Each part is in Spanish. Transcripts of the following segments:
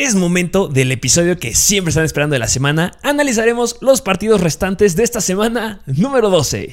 Es momento del episodio que siempre están esperando de la semana. Analizaremos los partidos restantes de esta semana número 12.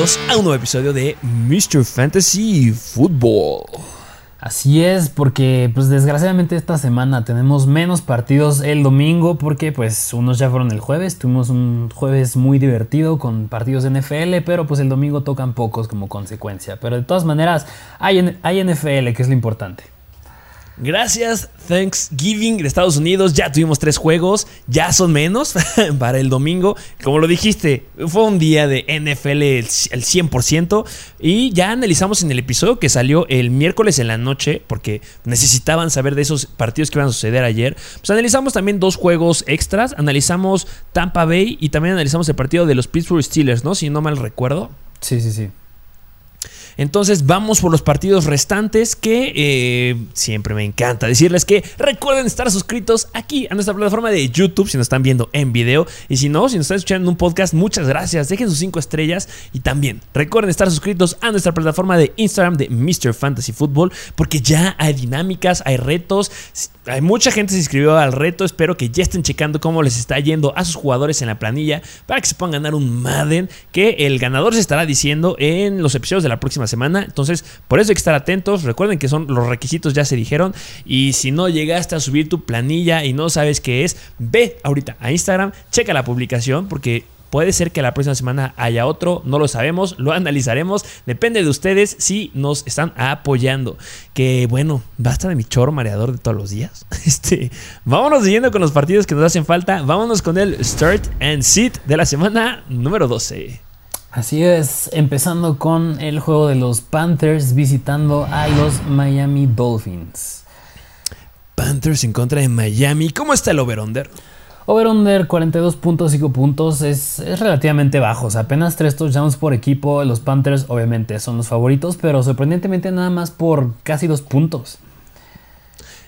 A un nuevo episodio de Mr. Fantasy Football. Así es, porque pues desgraciadamente esta semana tenemos menos partidos el domingo porque pues unos ya fueron el jueves, tuvimos un jueves muy divertido con partidos NFL, pero pues el domingo tocan pocos como consecuencia. Pero de todas maneras hay, hay NFL, que es lo importante. Gracias Thanksgiving de Estados Unidos. Ya tuvimos tres juegos, ya son menos para el domingo. Como lo dijiste, fue un día de NFL el 100%. Y ya analizamos en el episodio que salió el miércoles en la noche, porque necesitaban saber de esos partidos que iban a suceder ayer. Pues analizamos también dos juegos extras. Analizamos Tampa Bay y también analizamos el partido de los Pittsburgh Steelers, ¿no? Si no mal recuerdo. Sí, sí, sí. Entonces vamos por los partidos restantes que eh, siempre me encanta decirles que recuerden estar suscritos aquí a nuestra plataforma de YouTube si nos están viendo en video y si no, si nos están escuchando en un podcast, muchas gracias, dejen sus 5 estrellas y también recuerden estar suscritos a nuestra plataforma de Instagram de Mr. Fantasy Football porque ya hay dinámicas, hay retos, hay mucha gente se inscribió al reto, espero que ya estén checando cómo les está yendo a sus jugadores en la planilla para que se puedan ganar un Madden que el ganador se estará diciendo en los episodios de la próxima semana. Entonces, por eso hay que estar atentos. Recuerden que son los requisitos ya se dijeron. Y si no llegaste a subir tu planilla y no sabes qué es, ve ahorita a Instagram, checa la publicación porque Puede ser que la próxima semana haya otro, no lo sabemos, lo analizaremos. Depende de ustedes si nos están apoyando. Que bueno, basta de mi chorro mareador de todos los días. Este, vámonos siguiendo con los partidos que nos hacen falta. Vámonos con el Start and Sit de la semana número 12. Así es, empezando con el juego de los Panthers visitando a los Miami Dolphins. Panthers en contra de Miami. ¿Cómo está el over-under? Over-under 42.5 puntos es, es, relativamente bajo. O sea, apenas 3 touchdowns por equipo. Los Panthers, obviamente, son los favoritos, pero sorprendentemente nada más por casi 2 puntos.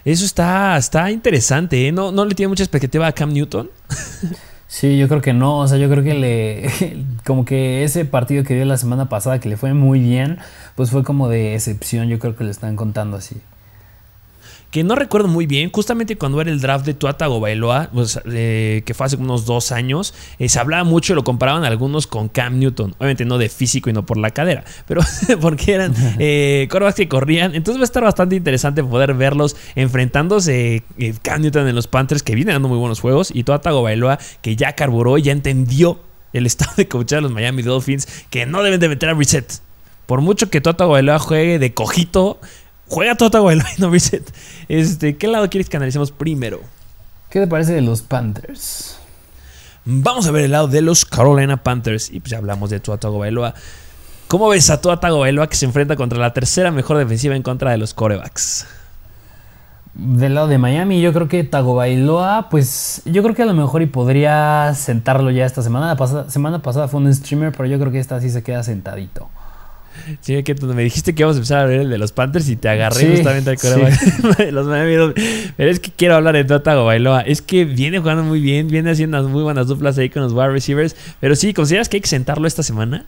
Eso está, está interesante. ¿eh? ¿No, ¿No le tiene mucha expectativa a Cam Newton? Sí, yo creo que no, o sea, yo creo que le como que ese partido que dio la semana pasada que le fue muy bien, pues fue como de excepción, yo creo que le están contando así que no recuerdo muy bien, justamente cuando era el draft de Tuata Bailoa, pues, eh, que fue hace unos dos años, eh, se hablaba mucho, lo comparaban algunos con Cam Newton, obviamente no de físico y no por la cadera, pero porque eran eh, que corrían, entonces va a estar bastante interesante poder verlos enfrentándose eh, Cam Newton en los Panthers, que vienen dando muy buenos juegos, y Tuata Bailoa, que ya carburó y ya entendió el estado de coachar a los Miami Dolphins, que no deben de meter a reset. Por mucho que Tuata Bailoa juegue de cojito, Juega Tota y no reset. Este, ¿Qué lado quieres que analicemos primero? ¿Qué te parece de los Panthers? Vamos a ver el lado de los Carolina Panthers. Y pues ya hablamos de Tua Tagovailoa. ¿Cómo ves a Tua Tagovailoa que se enfrenta contra la tercera mejor defensiva en contra de los corebacks? Del lado de Miami, yo creo que Tagovailoa, pues yo creo que a lo mejor y podría sentarlo ya esta semana. La pasada, semana pasada fue un streamer, pero yo creo que esta sí se queda sentadito. Sí, que me dijiste que íbamos a empezar a ver el de los Panthers y te agarré justamente al de los Miami Pero es que quiero hablar de Tota Bailoa. Es que viene jugando muy bien, viene haciendo unas muy buenas duplas ahí con los wide receivers. Pero sí, ¿consideras que hay que sentarlo esta semana?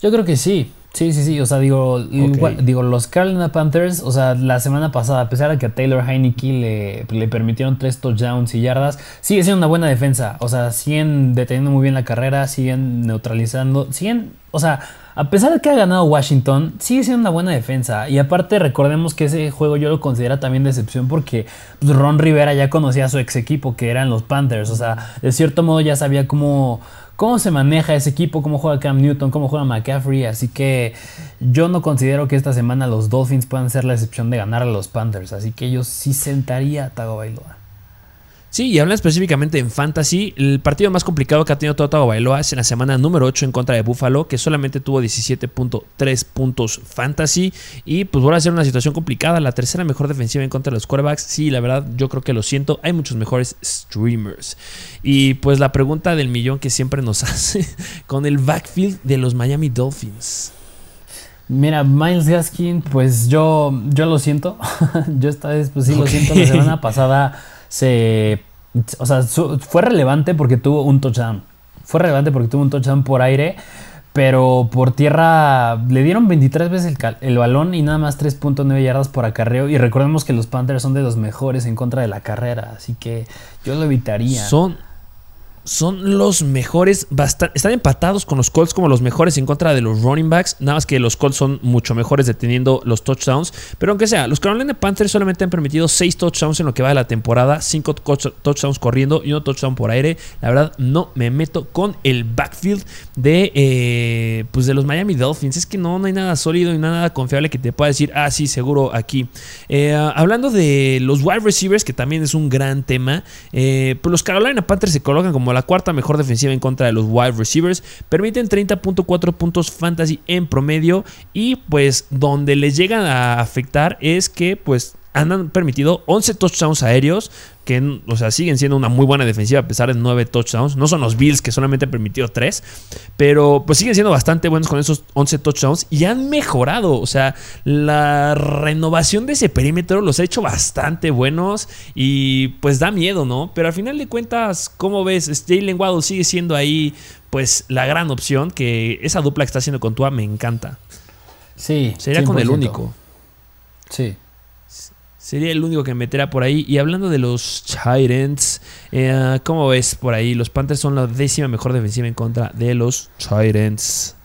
Yo creo que sí. Sí, sí, sí. O sea, digo, digo, los Carolina Panthers, o sea, la semana pasada, a pesar de que a Taylor Heineke le, le permitieron tres touchdowns y yardas, sigue siendo una buena defensa. O sea, siguen deteniendo muy bien la carrera, siguen neutralizando, siguen, o sea, a pesar de que ha ganado Washington, sigue siendo una buena defensa. Y aparte, recordemos que ese juego yo lo considero también decepción porque pues, Ron Rivera ya conocía a su ex equipo, que eran los Panthers. O sea, de cierto modo ya sabía cómo, cómo se maneja ese equipo, cómo juega Cam Newton, cómo juega McCaffrey. Así que yo no considero que esta semana los Dolphins puedan ser la excepción de ganar a los Panthers. Así que yo sí sentaría a Tagovailoa. Sí, y hablando específicamente en Fantasy, el partido más complicado que ha tenido Tua Bailoa es en la semana número 8 en contra de Buffalo, que solamente tuvo 17.3 puntos Fantasy. Y pues vuelve a ser una situación complicada. La tercera mejor defensiva en contra de los quarterbacks. Sí, la verdad, yo creo que lo siento. Hay muchos mejores streamers. Y pues la pregunta del millón que siempre nos hace con el backfield de los Miami Dolphins. Mira, Miles Gaskin, pues yo, yo lo siento. yo esta vez, pues sí, lo siento. La semana pasada se. O sea, fue relevante porque tuvo un touchdown. Fue relevante porque tuvo un touchdown por aire. Pero por tierra le dieron 23 veces el, el balón y nada más 3.9 yardas por acarreo. Y recordemos que los Panthers son de los mejores en contra de la carrera. Así que yo lo evitaría. Son son los mejores, están empatados con los Colts como los mejores en contra de los running backs, nada más que los Colts son mucho mejores deteniendo los touchdowns, pero aunque sea, los Carolina Panthers solamente han permitido 6 touchdowns en lo que va de la temporada, 5 touchdowns corriendo y 1 touchdown por aire, la verdad no me meto con el backfield de, eh, pues de los Miami Dolphins, es que no, hay nada sólido y nada confiable que te pueda decir, ah sí, seguro aquí. Eh, hablando de los wide receivers, que también es un gran tema, eh, pues los Carolina Panthers se colocan como la la cuarta mejor defensiva en contra de los wide receivers. Permiten 30.4 puntos fantasy en promedio. Y pues donde les llegan a afectar es que pues han permitido 11 touchdowns aéreos, que o sea, siguen siendo una muy buena defensiva a pesar de 9 touchdowns. No son los Bills que solamente han permitido 3, pero pues siguen siendo bastante buenos con esos 11 touchdowns y han mejorado. O sea, la renovación de ese perímetro los ha hecho bastante buenos y pues da miedo, ¿no? Pero al final de cuentas, ¿cómo ves? Jalen Waddle sigue siendo ahí pues la gran opción, que esa dupla que está haciendo con Tua me encanta. Sí. Sería con el único. Sí. Sería el único que meterá por ahí. Y hablando de los Tyrants, eh, ¿cómo ves por ahí? Los Panthers son la décima mejor defensiva en contra de los Tyrants.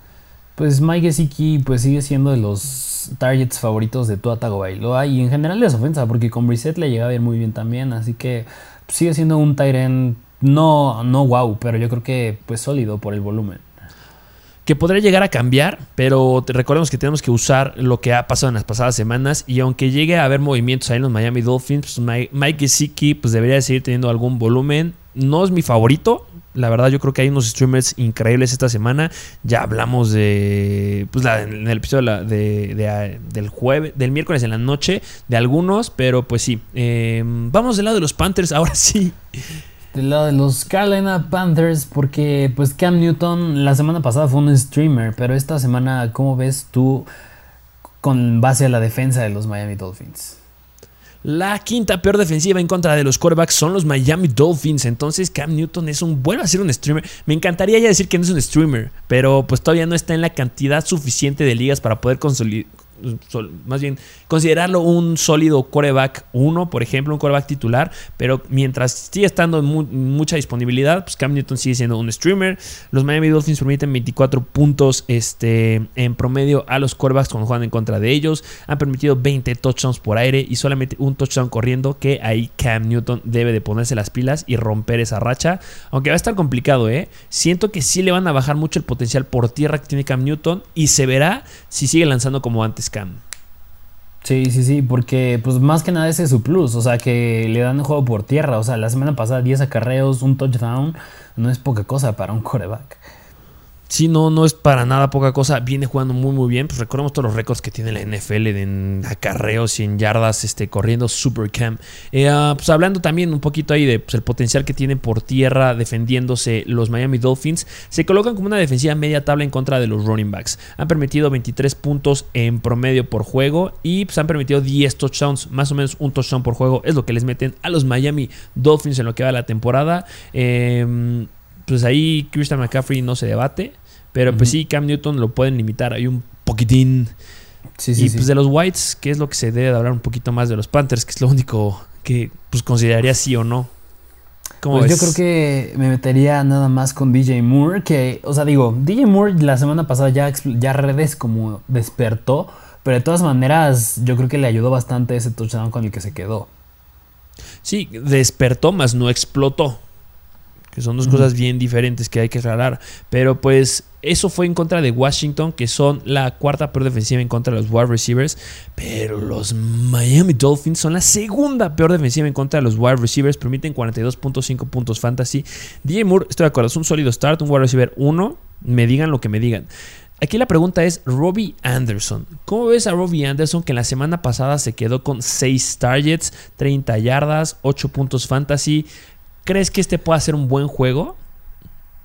Pues Mike Gesicki pues sigue siendo de los targets favoritos de Tua Tagovailoa y en general de ofensa porque con Brissett le llega a ver muy bien también, así que sigue siendo un Tyrant no no wow, pero yo creo que pues sólido por el volumen que podría llegar a cambiar, pero recordemos que tenemos que usar lo que ha pasado en las pasadas semanas y aunque llegue a haber movimientos ahí en los Miami Dolphins, pues Mike Gesicki pues debería seguir teniendo algún volumen. No es mi favorito, la verdad yo creo que hay unos streamers increíbles esta semana. Ya hablamos de pues en el episodio de, del jueves, del miércoles en la noche de algunos, pero pues sí. Em, vamos del lado de los Panthers ahora sí del lado de los Carolina Panthers, porque pues Cam Newton la semana pasada fue un streamer, pero esta semana, ¿cómo ves tú con base a la defensa de los Miami Dolphins? La quinta peor defensiva en contra de los quarterbacks son los Miami Dolphins. Entonces Cam Newton es un vuelve a ser un streamer. Me encantaría ya decir que no es un streamer, pero pues todavía no está en la cantidad suficiente de ligas para poder consolidar más bien considerarlo un sólido coreback 1, por ejemplo, un coreback titular, pero mientras sigue estando en mucha disponibilidad, pues Cam Newton sigue siendo un streamer. Los Miami Dolphins permiten 24 puntos este, en promedio a los corebacks cuando juegan en contra de ellos. Han permitido 20 touchdowns por aire y solamente un touchdown corriendo, que ahí Cam Newton debe de ponerse las pilas y romper esa racha. Aunque va a estar complicado, ¿eh? Siento que sí le van a bajar mucho el potencial por tierra que tiene Cam Newton y se verá si sigue lanzando como antes Sí, sí, sí, porque pues más que nada ese es su plus, o sea, que le dan juego por tierra, o sea, la semana pasada 10 acarreos, un touchdown, no es poca cosa para un coreback. Sí, no, no es para nada poca cosa. Viene jugando muy, muy bien. Pues recordemos todos los récords que tiene la NFL en acarreos y en yardas este, corriendo Supercam. Eh, ah, pues hablando también un poquito ahí de pues, el potencial que tienen por tierra defendiéndose los Miami Dolphins, se colocan como una defensiva media tabla en contra de los running backs. Han permitido 23 puntos en promedio por juego y pues, han permitido 10 touchdowns, más o menos un touchdown por juego. Es lo que les meten a los Miami Dolphins en lo que va la temporada. Em, pues ahí Christian McCaffrey no se debate. Pero pues sí, Cam Newton lo pueden limitar hay un poquitín. Sí, sí, y pues de los Whites, ¿qué es lo que se debe de hablar un poquito más de los Panthers? Que es lo único que pues consideraría sí o no. pues yo creo que me metería nada más con DJ Moore, que, o sea, digo, DJ Moore la semana pasada ya, ya redes como despertó, pero de todas maneras yo creo que le ayudó bastante ese touchdown con el que se quedó. Sí, despertó, más no explotó que son dos cosas bien diferentes que hay que aclarar. Pero pues Eso fue en contra de Washington, que son la cuarta peor defensiva en contra de los wide receivers. Pero los Miami Dolphins son la segunda peor defensiva en contra de los wide receivers. Permiten 42.5 puntos fantasy. DJ Moore, estoy de acuerdo, es un sólido start, un wide receiver 1. Me digan lo que me digan. Aquí la pregunta es Robbie Anderson. ¿Cómo ves a Robbie Anderson que la semana pasada se quedó con 6 targets, 30 yardas, 8 puntos fantasy? ¿Crees que este pueda ser un buen juego?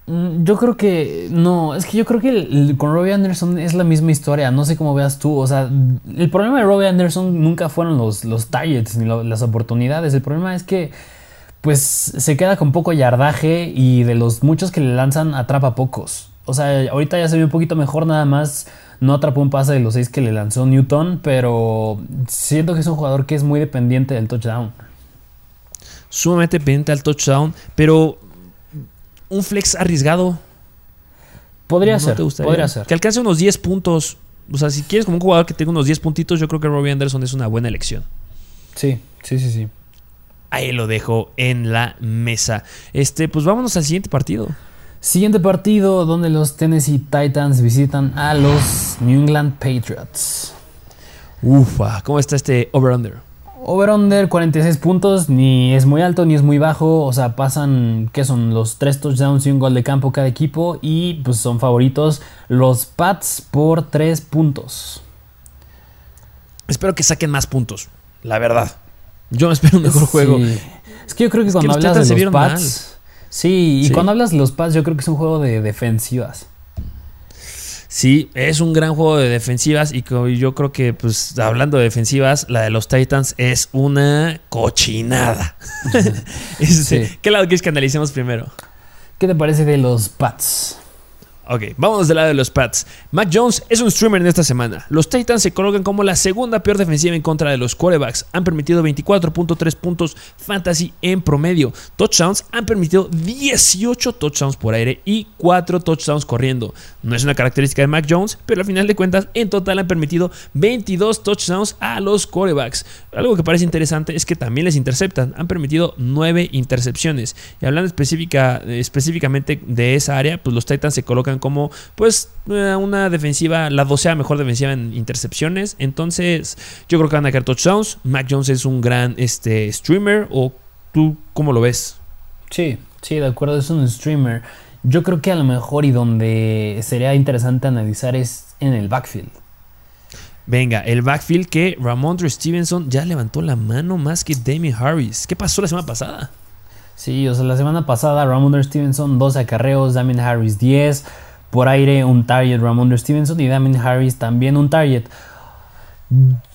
Mm, yo creo que no, es que yo creo que con Robbie Anderson es la misma historia, no sé cómo veas tú, o sea, el problema de Robbie Anderson nunca fueron los, los targets ni las oportunidades, el problema es que pues se queda con poco yardaje y de los muchos que le lanzan atrapa pocos. O sea, ahorita ya se ve un poquito mejor nada más, no atrapó un pase de los seis que le lanzó Newton, pero siento que es un jugador que es muy dependiente del touchdown. Sumamente dependiente al touchdown, pero un flex arriesgado. Podría ser, podría ser. Que alcance unos 10 puntos. O sea, si quieres como un jugador que tenga unos 10 puntitos, yo creo que Robbie Anderson es una buena elección. Sí, sí, sí, sí. Ahí lo dejo en la mesa. Este, pues vámonos al siguiente partido. Siguiente partido donde los Tennessee Titans visitan a los New England Patriots. Ufa, ¿cómo está este over-under? Over-under 46 puntos, ni es muy alto ni es muy bajo. O sea, pasan, ¿qué son? Los 3 touchdowns y un gol de campo cada equipo. Y pues son favoritos los Pats por 3 puntos. Espero que saquen más puntos, la verdad. Yo me espero un mejor juego. Es que yo creo que cuando hablas de los Pats. Sí, y cuando hablas de los Pats, yo creo que es un juego de defensivas. Sí, es un gran juego de defensivas y yo creo que, pues, hablando de defensivas, la de los Titans es una cochinada. ¿Qué lado quieres que analicemos primero? ¿Qué te parece de los Pats? Ok, vamos del lado de los Pats. Mac Jones es un streamer en esta semana. Los Titans se colocan como la segunda peor defensiva en contra de los quarterbacks. Han permitido 24.3 puntos fantasy en promedio. Touchdowns han permitido 18 touchdowns por aire y 4 touchdowns corriendo. No es una característica de Mac Jones, pero al final de cuentas en total han permitido 22 touchdowns a los quarterbacks. Algo que parece interesante es que también les interceptan. Han permitido 9 intercepciones. Y hablando específica, específicamente de esa área, pues los Titans se colocan como pues eh, una defensiva, la docea mejor defensiva en intercepciones. Entonces yo creo que van a caer touchdowns. Mac Jones es un gran este, streamer o tú cómo lo ves? Sí, sí, de acuerdo, es un streamer. Yo creo que a lo mejor y donde sería interesante analizar es en el backfield. Venga, el backfield que Ramondre Stevenson ya levantó la mano más que Damien Harris. ¿Qué pasó la semana pasada? Sí, o sea, la semana pasada Ramondre Stevenson 12 acarreos, Damien Harris 10 por aire un target Ramondre Stevenson y Damien Harris también un target.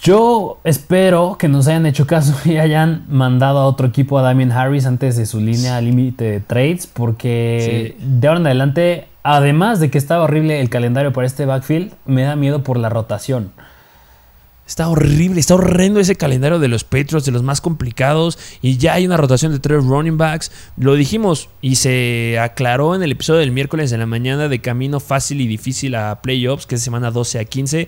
Yo espero que nos hayan hecho caso y hayan mandado a otro equipo a Damien Harris antes de su línea límite de trades, porque de ahora en adelante, además de que estaba horrible el calendario para este backfield, me da miedo por la rotación. Está horrible, está horrendo ese calendario de los Patriots, de los más complicados. Y ya hay una rotación de tres running backs. Lo dijimos y se aclaró en el episodio del miércoles en la mañana de camino fácil y difícil a playoffs, que es semana 12 a 15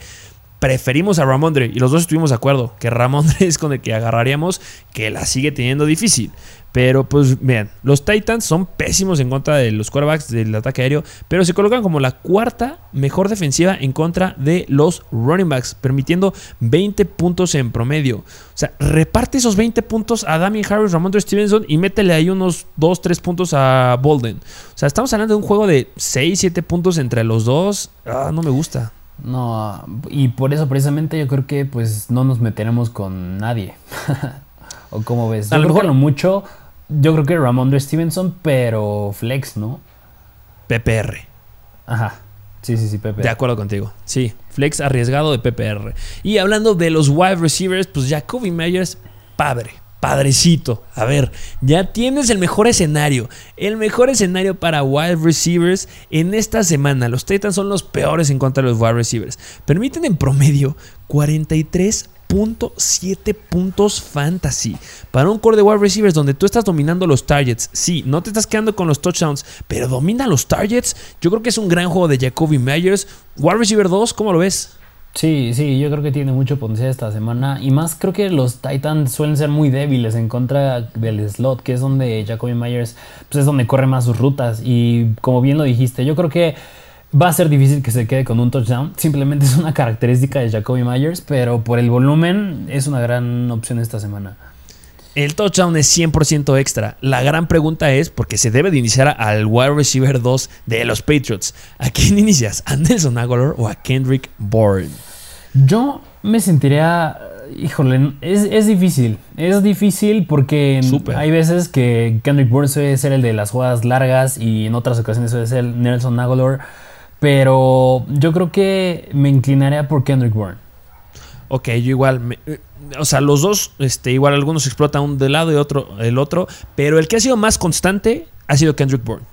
preferimos a Ramondre y los dos estuvimos de acuerdo que Ramondre es con el que agarraríamos, que la sigue teniendo difícil. Pero pues vean, los Titans son pésimos en contra de los quarterbacks del ataque aéreo, pero se colocan como la cuarta mejor defensiva en contra de los running backs, permitiendo 20 puntos en promedio. O sea, reparte esos 20 puntos a Damien Harris, Ramondre Stevenson y métele ahí unos 2, 3 puntos a Bolden. O sea, estamos hablando de un juego de 6, 7 puntos entre los dos. Ah, no me gusta. No, y por eso precisamente yo creo que pues no nos meteremos con nadie. ¿O cómo ves? Yo a lo mejor lo mucho yo creo que Ramondre Stevenson, pero flex, ¿no? PPR. Ajá. Sí, sí, sí, PPR. De acuerdo contigo. Sí, flex arriesgado de PPR. Y hablando de los wide receivers, pues Jacoby Meyers, padre, padrecito. A ver, ya tienes el mejor escenario. El mejor escenario para wide receivers en esta semana. Los Titans son los peores en contra de los wide receivers. Permiten en promedio 43 7 puntos fantasy. Para un core de wide receivers donde tú estás dominando los targets. Sí, no te estás quedando con los touchdowns, pero domina los targets. Yo creo que es un gran juego de Jacoby Myers. Wide receiver 2, ¿cómo lo ves? Sí, sí, yo creo que tiene mucho potencial esta semana. Y más creo que los Titans suelen ser muy débiles en contra del slot, que es donde Jacoby Myers pues es donde corre más sus rutas. Y como bien lo dijiste, yo creo que Va a ser difícil que se quede con un touchdown. Simplemente es una característica de Jacoby Myers, pero por el volumen es una gran opción esta semana. El touchdown es 100% extra. La gran pregunta es, porque se debe de iniciar al wide receiver 2 de los Patriots. ¿A quién inicias? ¿A Nelson Aguilar o a Kendrick Bourne? Yo me sentiría, híjole, es, difícil. Es difícil porque hay veces que Kendrick Bourne suele ser el de las jugadas largas y en otras ocasiones suele ser Nelson Aguilar. Pero yo creo que me inclinaría por Kendrick Bourne. Ok, yo igual. Eh, o sea, los dos, este, igual algunos explotan un de lado y otro el otro. Pero el que ha sido más constante ha sido Kendrick Bourne.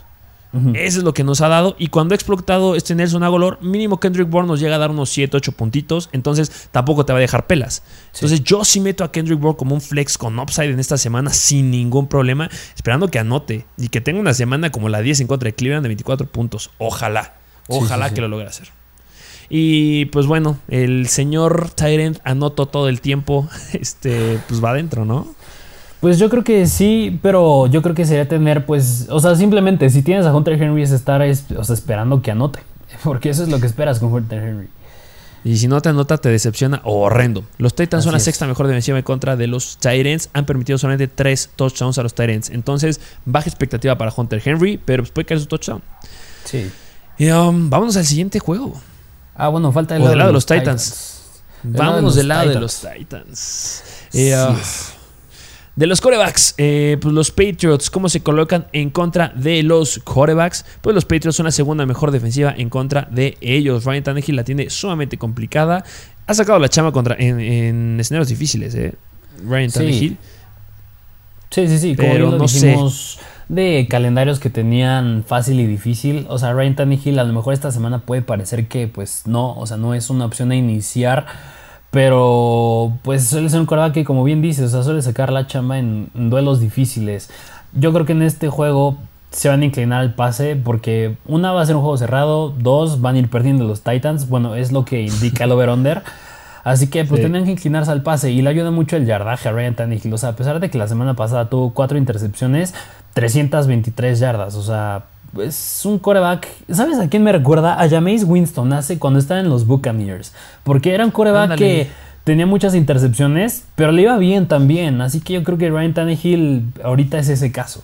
Eso es lo que nos ha dado. Y cuando ha explotado este Nelson Agolor, mínimo Kendrick Bourne nos llega a dar unos 7, 8 puntitos. Entonces tampoco te va a dejar pelas. Entonces yo sí meto a Kendrick Bourne como un flex con upside en esta semana sin ningún problema. Esperando que anote y que tenga una semana como la 10 en contra de Cleveland de 24 puntos. Ojalá. Ojalá que lo logre hacer. Y pues bueno, el señor Tyrant anotó todo el tiempo. Este, pues va adentro, ¿no? Pues yo creo que sí, pero yo creo que sería tener, pues, o sea, simplemente si tienes a Hunter Henry es estar esperando que anote. Porque eso es lo que esperas con Hunter Henry. Y si no te anota, te decepciona horrendo. Los Titans son la sexta mejor defensiva en contra de los Tyrants. Han permitido solamente tres touchdowns a los Tyrants. Entonces, baja expectativa para Hunter Henry, pero pues puede caer su touchdown. Sí. Y, um, vámonos al siguiente juego. Ah, bueno, falta el lado, de los Titans. Vámonos del lado de los Titans. Uh, de los corebacks, eh, pues los Patriots, ¿cómo se colocan en contra de los corebacks? Pues los Patriots son la segunda mejor defensiva en contra de ellos. Ryan Tannehill la tiene sumamente complicada. Ha sacado la chama contra, en, escenarios difíciles, ¿eh? Ryan Tannehill. Sí, sí, sí. Pero no sé de calendarios que tenían fácil y difícil. O sea, Ryan Tannehill a lo mejor esta semana puede parecer que pues no, o sea, no es una opción a iniciar. Pero pues suele ser un coreback que como bien dices, o sea, suele sacar la chamba en, duelos difíciles. Yo creo que en este juego se van a inclinar al pase porque una va a ser un juego cerrado, dos van a ir perdiendo los Titans. Bueno, es lo que indica el over-under. Así que pues tenían que inclinarse al pase y le ayuda mucho el yardaje a Ryan Tannehill. O sea, a pesar de que la semana pasada tuvo cuatro intercepciones, 323 yardas. O sea, es un coreback. ¿Sabes a quién me recuerda? A Jameis Winston hace cuando estaba en los Buccaneers. Porque era un coreback que tenía muchas intercepciones, pero le iba bien también. Así que yo creo que Ryan Tannehill ahorita es ese caso.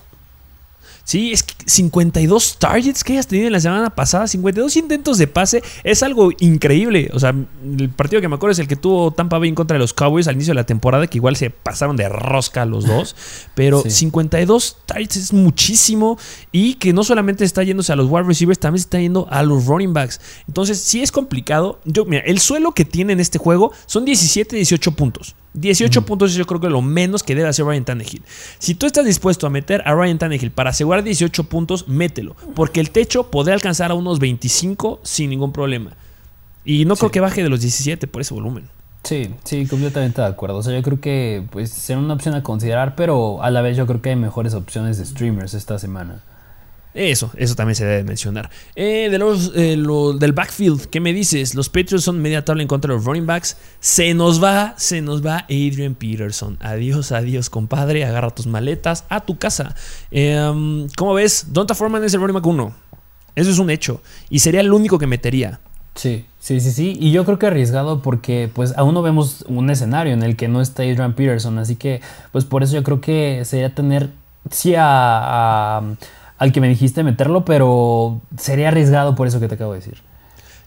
Sí, es que 52 targets que hayas tenido en la semana pasada, 52 intentos de pase, es algo increíble. O sea, el partido que me acuerdo es el que tuvo Tampa Bay en contra de los Cowboys al inicio de la temporada, que igual se pasaron de rosca los dos. Pero 52 targets es muchísimo y que no solamente está yéndose a los wide receivers, también está yendo a los running backs. Entonces, sí es complicado. Yo, mira, el suelo que tiene en este juego son 17, 18 puntos. 18 puntos yo creo que lo menos que debe hacer Ryan Tannehill. Si tú estás dispuesto a meter a Ryan Tannehill para asegurar 18 puntos, mételo. Porque el techo podría alcanzar a unos 25 sin ningún problema. Y no creo que baje de los 17 por ese volumen. Sí, sí, completamente de acuerdo. O sea, yo creo que pues será una opción a considerar, pero a la vez yo creo que hay mejores opciones de streamers esta semana. Eso, eso también se debe mencionar. Eh, de los, eh, del backfield, ¿qué me dices? Los Patriots son media tabla en contra de los running backs. Se nos va, se nos va Adrian Peterson. Adiós, adiós, compadre. Agarra tus maletas a tu casa. Em, ¿Cómo ves? Donta Foreman es el running back 1. Eso es un hecho. Y sería el único que metería. Sí, sí, sí, sí. Y yo creo que arriesgado porque pues aún no vemos un escenario en el que no está Adrian Peterson. Así que pues por eso yo creo que sería tener sí a al que me dijiste meterlo, pero sería arriesgado por eso que te acabo de decir.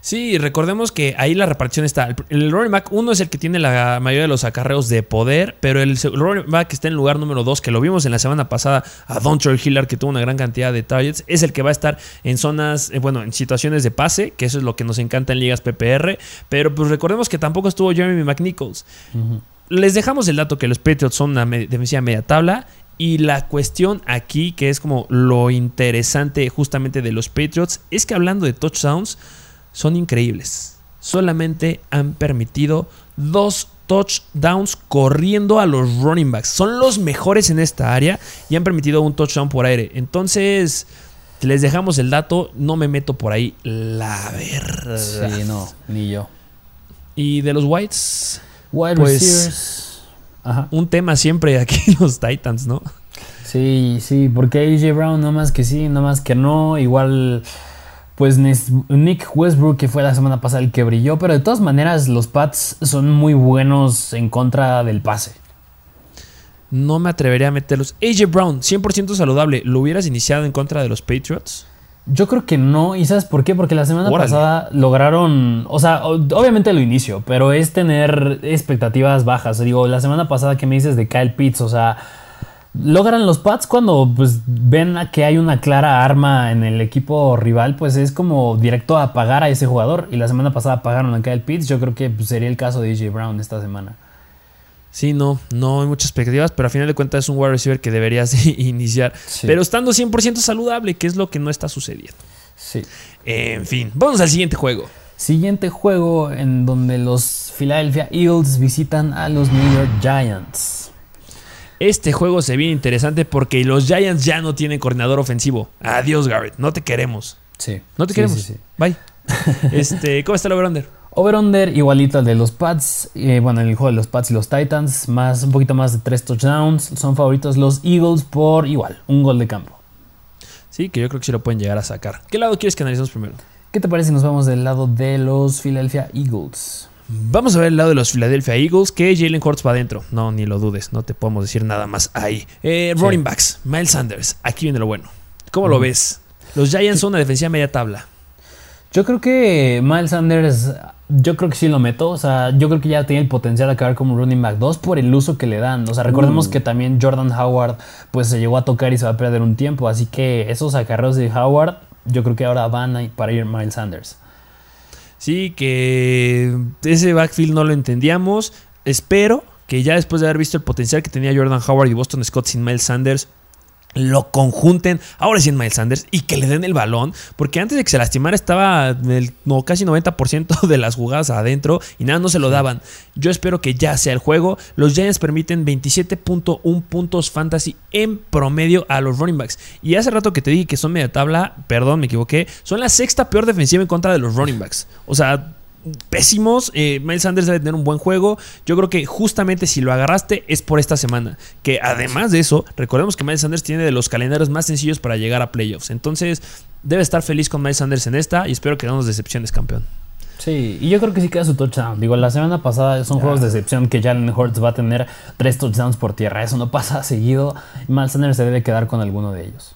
Sí, recordemos que ahí la repartición está. El running back 1 es el que tiene la mayoría de los acarreos de poder, pero el running back que está en el lugar número 2, que lo vimos en la semana pasada, a Dontre Hillard, que tuvo una gran cantidad de targets, es el que va a estar en zonas, eh, bueno, en situaciones de pase, que eso es lo que nos encanta en ligas PPR, pero pues recordemos que tampoco estuvo Jeremy McNichols. Les dejamos el dato que los Patriots son una defensiva media tabla y la cuestión aquí, que es como lo interesante justamente de los Patriots, es que hablando de touchdowns, son increíbles. Solamente han permitido dos touchdowns corriendo a los running backs. Son los mejores en esta área y han permitido un touchdown por aire. Entonces, les dejamos el dato. No me meto por ahí, la verdad. Sí, no, ni yo. Y de los Whites. Wide pues, receivers. Un tema siempre aquí en los Titans, ¿no? Sí, sí, porque AJ Brown no más que sí, no más que no, igual pues Nick Westbrook, que fue la semana pasada el que brilló, pero de todas maneras los Pats son muy buenos en contra del pase. No me atrevería a meterlos. AJ Brown, 100% saludable. ¿Lo hubieras iniciado en contra de los Patriots? Yo creo que no, y ¿sabes por qué? Porque la semana pasada lograron, o sea, obviamente lo inicio, pero es tener expectativas bajas. Digo, la semana pasada que me dices de Kyle Pitts, o sea, logran los Pats cuando pues ven que hay una clara arma en el equipo rival, pues es como directo a pagar a ese jugador. Y la semana pasada pagaron a Kyle Pitts, yo creo que pues, sería el caso de AJ Brown esta semana. Sí, no, no hay muchas expectativas, pero a final de cuentas es un wide receiver que deberías iniciar. Pero estando 100% saludable, que es lo que no está sucediendo. Sí. En fin, vamos al siguiente juego. Siguiente juego en donde los Philadelphia Eagles visitan a los New York Giants. Este juego se viene interesante porque los Giants ya no tienen coordinador ofensivo. Adiós, Garrett. No te queremos. Sí. No te queremos. Sí, Bye. este, ¿Cómo está el over-under? Over-under igualito al de los Pats. Eh, bueno, en el juego de los Pats y los Titans. Más, un poquito más de tres touchdowns. Son favoritos los Eagles por igual. Un gol de campo. Sí, que yo creo que sí lo pueden llegar a sacar. ¿Qué lado quieres que analicemos primero? ¿Qué te parece si nos vamos del lado de los Philadelphia Eagles? Vamos a ver el lado de los Philadelphia Eagles, que Jalen Hurts va adentro. No, ni lo dudes, no te podemos decir nada más ahí. Eh, running backs, Miles Sanders, aquí viene lo bueno. ¿Cómo lo ves? Los Giants son una defensiva media tabla. Yo creo que Miles Sanders, yo creo que sí lo meto. O sea, yo creo que ya tiene el potencial de acabar como running back 2 por el uso que le dan. O sea, recordemos uh. que también Jordan Howard pues se llegó a tocar y se va a perder un tiempo. Así que esos acarreos de Howard, yo creo que ahora van para ir Miles Sanders. Sí, que ese backfield no lo entendíamos. Espero que ya después de haber visto el potencial que tenía Jordan Howard y Boston Scott sin Miles Sanders, lo conjunten, ahora sí en Miles Sanders, y que le den el balón, porque antes de que se lastimara estaba el, no, casi 90% de las jugadas adentro y nada, no se lo daban. Yo espero que ya sea el juego. Los Giants permiten 27.1 puntos fantasy en promedio a los running backs. Y hace rato que te dije que son media tabla, perdón, me equivoqué, son la sexta peor defensiva en contra de los running backs. O sea, pésimos. Eh, Miles Sanders debe tener un buen juego. Yo creo que justamente si lo agarraste es por esta semana. Que además de eso, recordemos que Miles Sanders tiene de los calendarios más sencillos para llegar a playoffs. Entonces, debe estar feliz con Miles Sanders en esta y espero que no nos decepciones, campeón. Sí, y yo creo que sí queda su touchdown. Digo, la semana pasada son juegos de excepción que Jalen Hurts va a tener tres touchdowns por tierra. Eso no pasa seguido. Miles Sanders se debe quedar con alguno de ellos.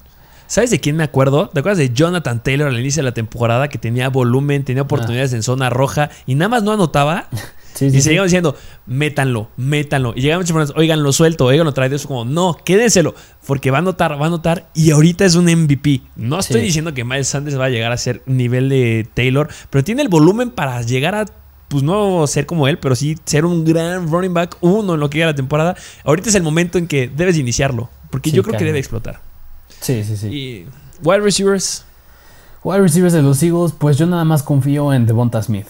¿Sabes de quién me acuerdo? ¿Te acuerdas de Jonathan Taylor al inicio de la temporada que tenía volumen, tenía oportunidades en zona roja y nada más no anotaba? Sí, sí, y seguían diciendo, métanlo, métanlo. Y llegaban muchas personas, oigan, lo suelto, oigan, lo trae. Eso como, no, quédenselo, porque va a anotar, va a anotar y ahorita es un MVP. No estoy diciendo que Miles Sanders va a llegar a ser nivel de Taylor, pero tiene el volumen para llegar a pues no ser como él, pero sí ser un gran running back uno en lo que llega la temporada. Ahorita es el momento en que debes iniciarlo, porque yo creo que debe explotar. Sí, sí, sí. Y wide receivers. Wide receivers de los Eagles, pues yo nada más confío en Devonta Smith.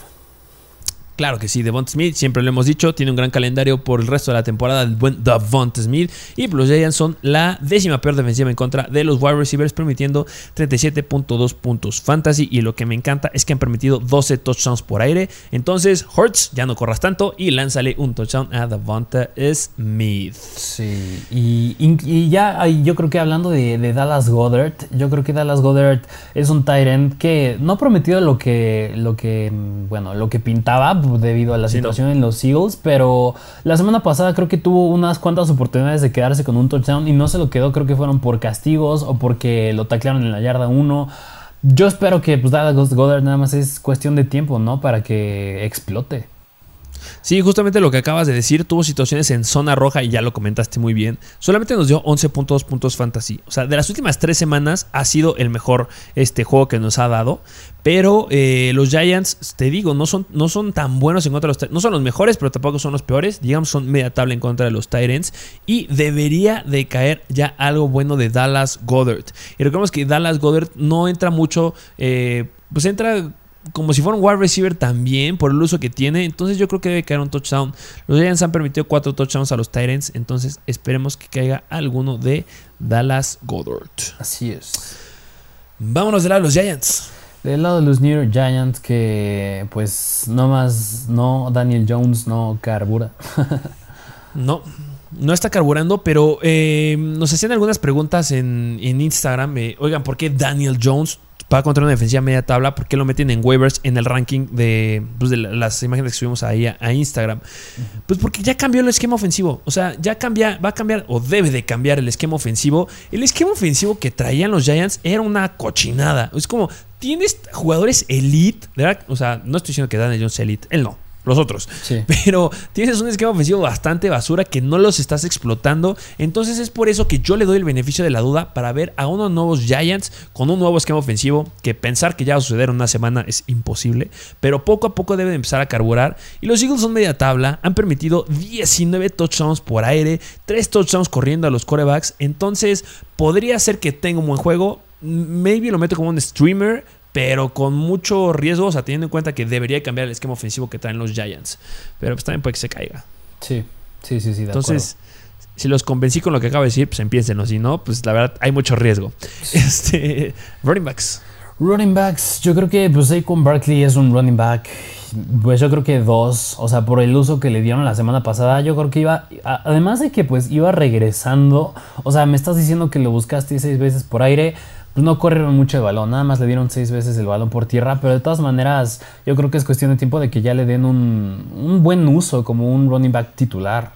Claro que sí, Devonta Smith, siempre lo hemos dicho, tiene un gran calendario por el resto de la temporada, el buen Devonta Smith. Y los Giants son la décima peor defensiva en contra de los wide receivers, permitiendo 37.2 puntos fantasy. Y lo que me encanta es que han permitido 12 touchdowns por aire. Entonces, Hurts, ya no corras tanto y lánzale un touchdown a Devonta Smith. Sí, y, ya yo creo que hablando de, Dallas Goddard, yo creo que Dallas Goddard es un tight end que no ha prometido lo que, lo que, bueno, lo que pintaba debido a la situación en los Eagles, pero la semana pasada creo que tuvo unas cuantas oportunidades de quedarse con un touchdown y no se lo quedó, creo que fueron por castigos o porque lo taclearon en la yarda 1. Yo espero que pues Dallas Goddard nada más es cuestión de tiempo, ¿no? Para que explote. Sí, justamente lo que acabas de decir, tuvo situaciones en zona roja y ya lo comentaste muy bien. Solamente nos dio 11.2 puntos fantasy. O sea, de las últimas tres semanas ha sido el mejor este juego que nos ha dado. Pero eh, los Giants, te digo, no son, no son tan buenos en contra de los No son los mejores, pero tampoco son los peores. Digamos, son media tabla en contra de los Tyrants. Y debería de caer ya algo bueno de Dallas Goddard. Y recordemos que Dallas Goddard no entra mucho. Eh, pues entra como si fuera un wide receiver también por el uso que tiene. Entonces yo creo que debe caer un touchdown. Los Giants han permitido cuatro touchdowns a los Tyrants. Entonces esperemos que caiga alguno de Dallas Goddard. Así es. Vámonos del lado de los Giants. Del lado de los New York Giants que pues no más, no Daniel Jones no carbura. no, no está carburando, pero eh, nos hacían algunas preguntas en, Instagram. oigan, ¿por qué Daniel Jones? Va contra una defensiva media tabla, ¿por qué lo meten en waivers en el ranking de, pues, de las imágenes que subimos ahí a, Instagram? Pues porque ya cambió el esquema ofensivo. O sea, ya cambia, va a cambiar, o debe de cambiar el esquema ofensivo. El esquema ofensivo que traían los Giants era una cochinada. Es como, tienes jugadores elite, ¿verdad? O sea, no estoy diciendo que Daniel Jones elite, él no los otros. Pero tienes un esquema ofensivo bastante basura que no los estás explotando. Entonces es por eso que yo le doy el beneficio de la duda para ver a unos nuevos Giants con un nuevo esquema ofensivo que pensar que ya va a suceder en una semana es imposible. Pero poco a poco deben empezar a carburar. Y los Eagles son media tabla. Han permitido 19 touchdowns por aire, 3 touchdowns corriendo a los corebacks. Entonces podría ser que tenga un buen juego. Maybe lo meto como un streamer pero con mucho riesgo, o sea, teniendo en cuenta que debería cambiar el esquema ofensivo que traen los Giants. Pero pues también puede que se caiga. Sí, sí, sí, sí. De Entonces, si los convencí con lo que acabo de decir, pues empiecen, o si no, pues la verdad hay mucho riesgo. Este, running backs. Running backs, yo creo que pues con Barkley es un running back. Pues yo creo que dos, o sea, por el uso que le dieron la semana pasada, yo creo que iba, además de que pues iba regresando, o sea, me estás diciendo que lo buscaste seis veces por aire, pues no corrieron mucho el balón, nada más le dieron seis veces el balón por tierra, pero de todas maneras yo creo que es cuestión de tiempo de que ya le den un, un buen uso como un running back titular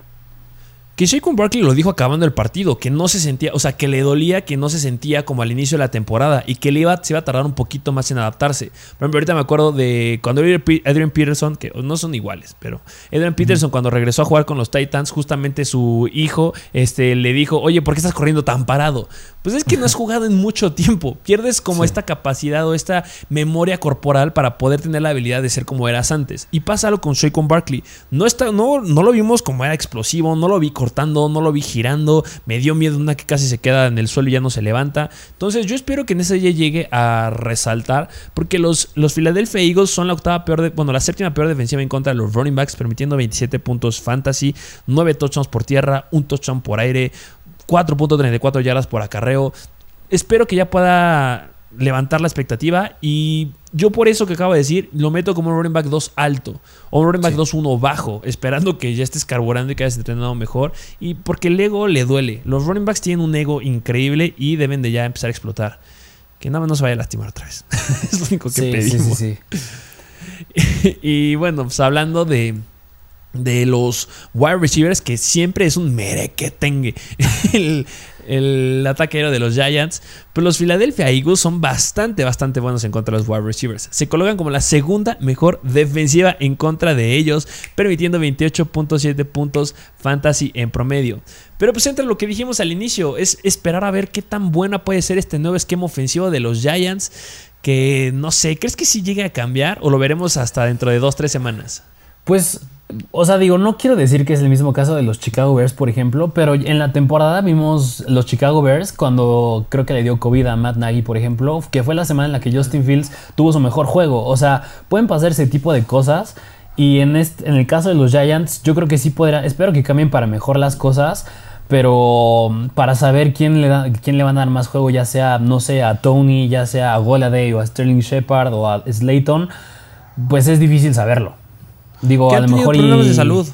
que Shaquan Barkley lo dijo acabando el partido, que no se sentía, o sea, que le dolía que no se sentía como al inicio de la temporada y que le iba, se iba a tardar un poquito más en adaptarse. Por ejemplo, ahorita me acuerdo de cuando Adrian Peterson, que no son iguales, pero Adrian Peterson cuando regresó a jugar con los Titans, justamente su hijo este, le dijo, oye, ¿por qué estás corriendo tan parado? Pues es que no has jugado en mucho tiempo. Pierdes como esta capacidad o esta memoria corporal para poder tener la habilidad de ser como eras antes. Y pasa algo con Shaquan Barkley. No, está, no, no lo vimos como era explosivo, no lo vi no lo vi girando. Me dio miedo una que casi se queda en el suelo y ya no se levanta. Entonces yo espero que en ese día llegue a resaltar. Porque los, los Philadelphia Eagles son la octava peor, bueno, la séptima peor defensiva en contra de los running backs, permitiendo 27 puntos fantasy, 9 touchdowns por tierra, un touchdown por aire. 4.34 yardas por acarreo. Espero que ya pueda levantar la expectativa y yo por eso que acabo de decir, lo meto como un running back 2 alto o un running back 2-1 bajo, esperando que ya estés carburando y que hayas entrenado mejor y porque el ego le duele. Los running backs tienen un ego increíble y deben de ya empezar a explotar. Que nada más no se vaya a lastimar otra vez. es lo único que pedimos. Sí, sí, y bueno, pues hablando de, de los wide receivers, que siempre es un merequetengue el, el ataque de los Giants. Pero los Philadelphia Eagles son bastante, bastante buenos en contra de los wide receivers. Se colocan como la segunda mejor defensiva en contra de ellos, permitiendo 28.7 puntos fantasy en promedio. Pero pues entre lo que dijimos al inicio, es esperar a ver qué tan buena puede ser este nuevo esquema ofensivo de los Giants. Que no sé, ¿crees que si llegue a cambiar o lo veremos hasta dentro de 2-3 semanas? Pues o sea, digo, no quiero decir que es el mismo caso de los Chicago Bears, por ejemplo, pero en la temporada vimos los Chicago Bears cuando creo que le dio COVID a Matt Nagy, por ejemplo, que fue la semana en la que Justin Fields tuvo su mejor juego. O sea, pueden pasar ese tipo de cosas. Y en, este, en el caso de los Giants, yo creo que sí podrá, espero que cambien para mejor las cosas. Pero para saber quién le, da, quién le van a dar más juego, ya sea, no sé, a Tony, ya sea a Goladay o a Sterling Shepard o a Slayton, pues es difícil saberlo. Digo, a lo mejor problemas de salud.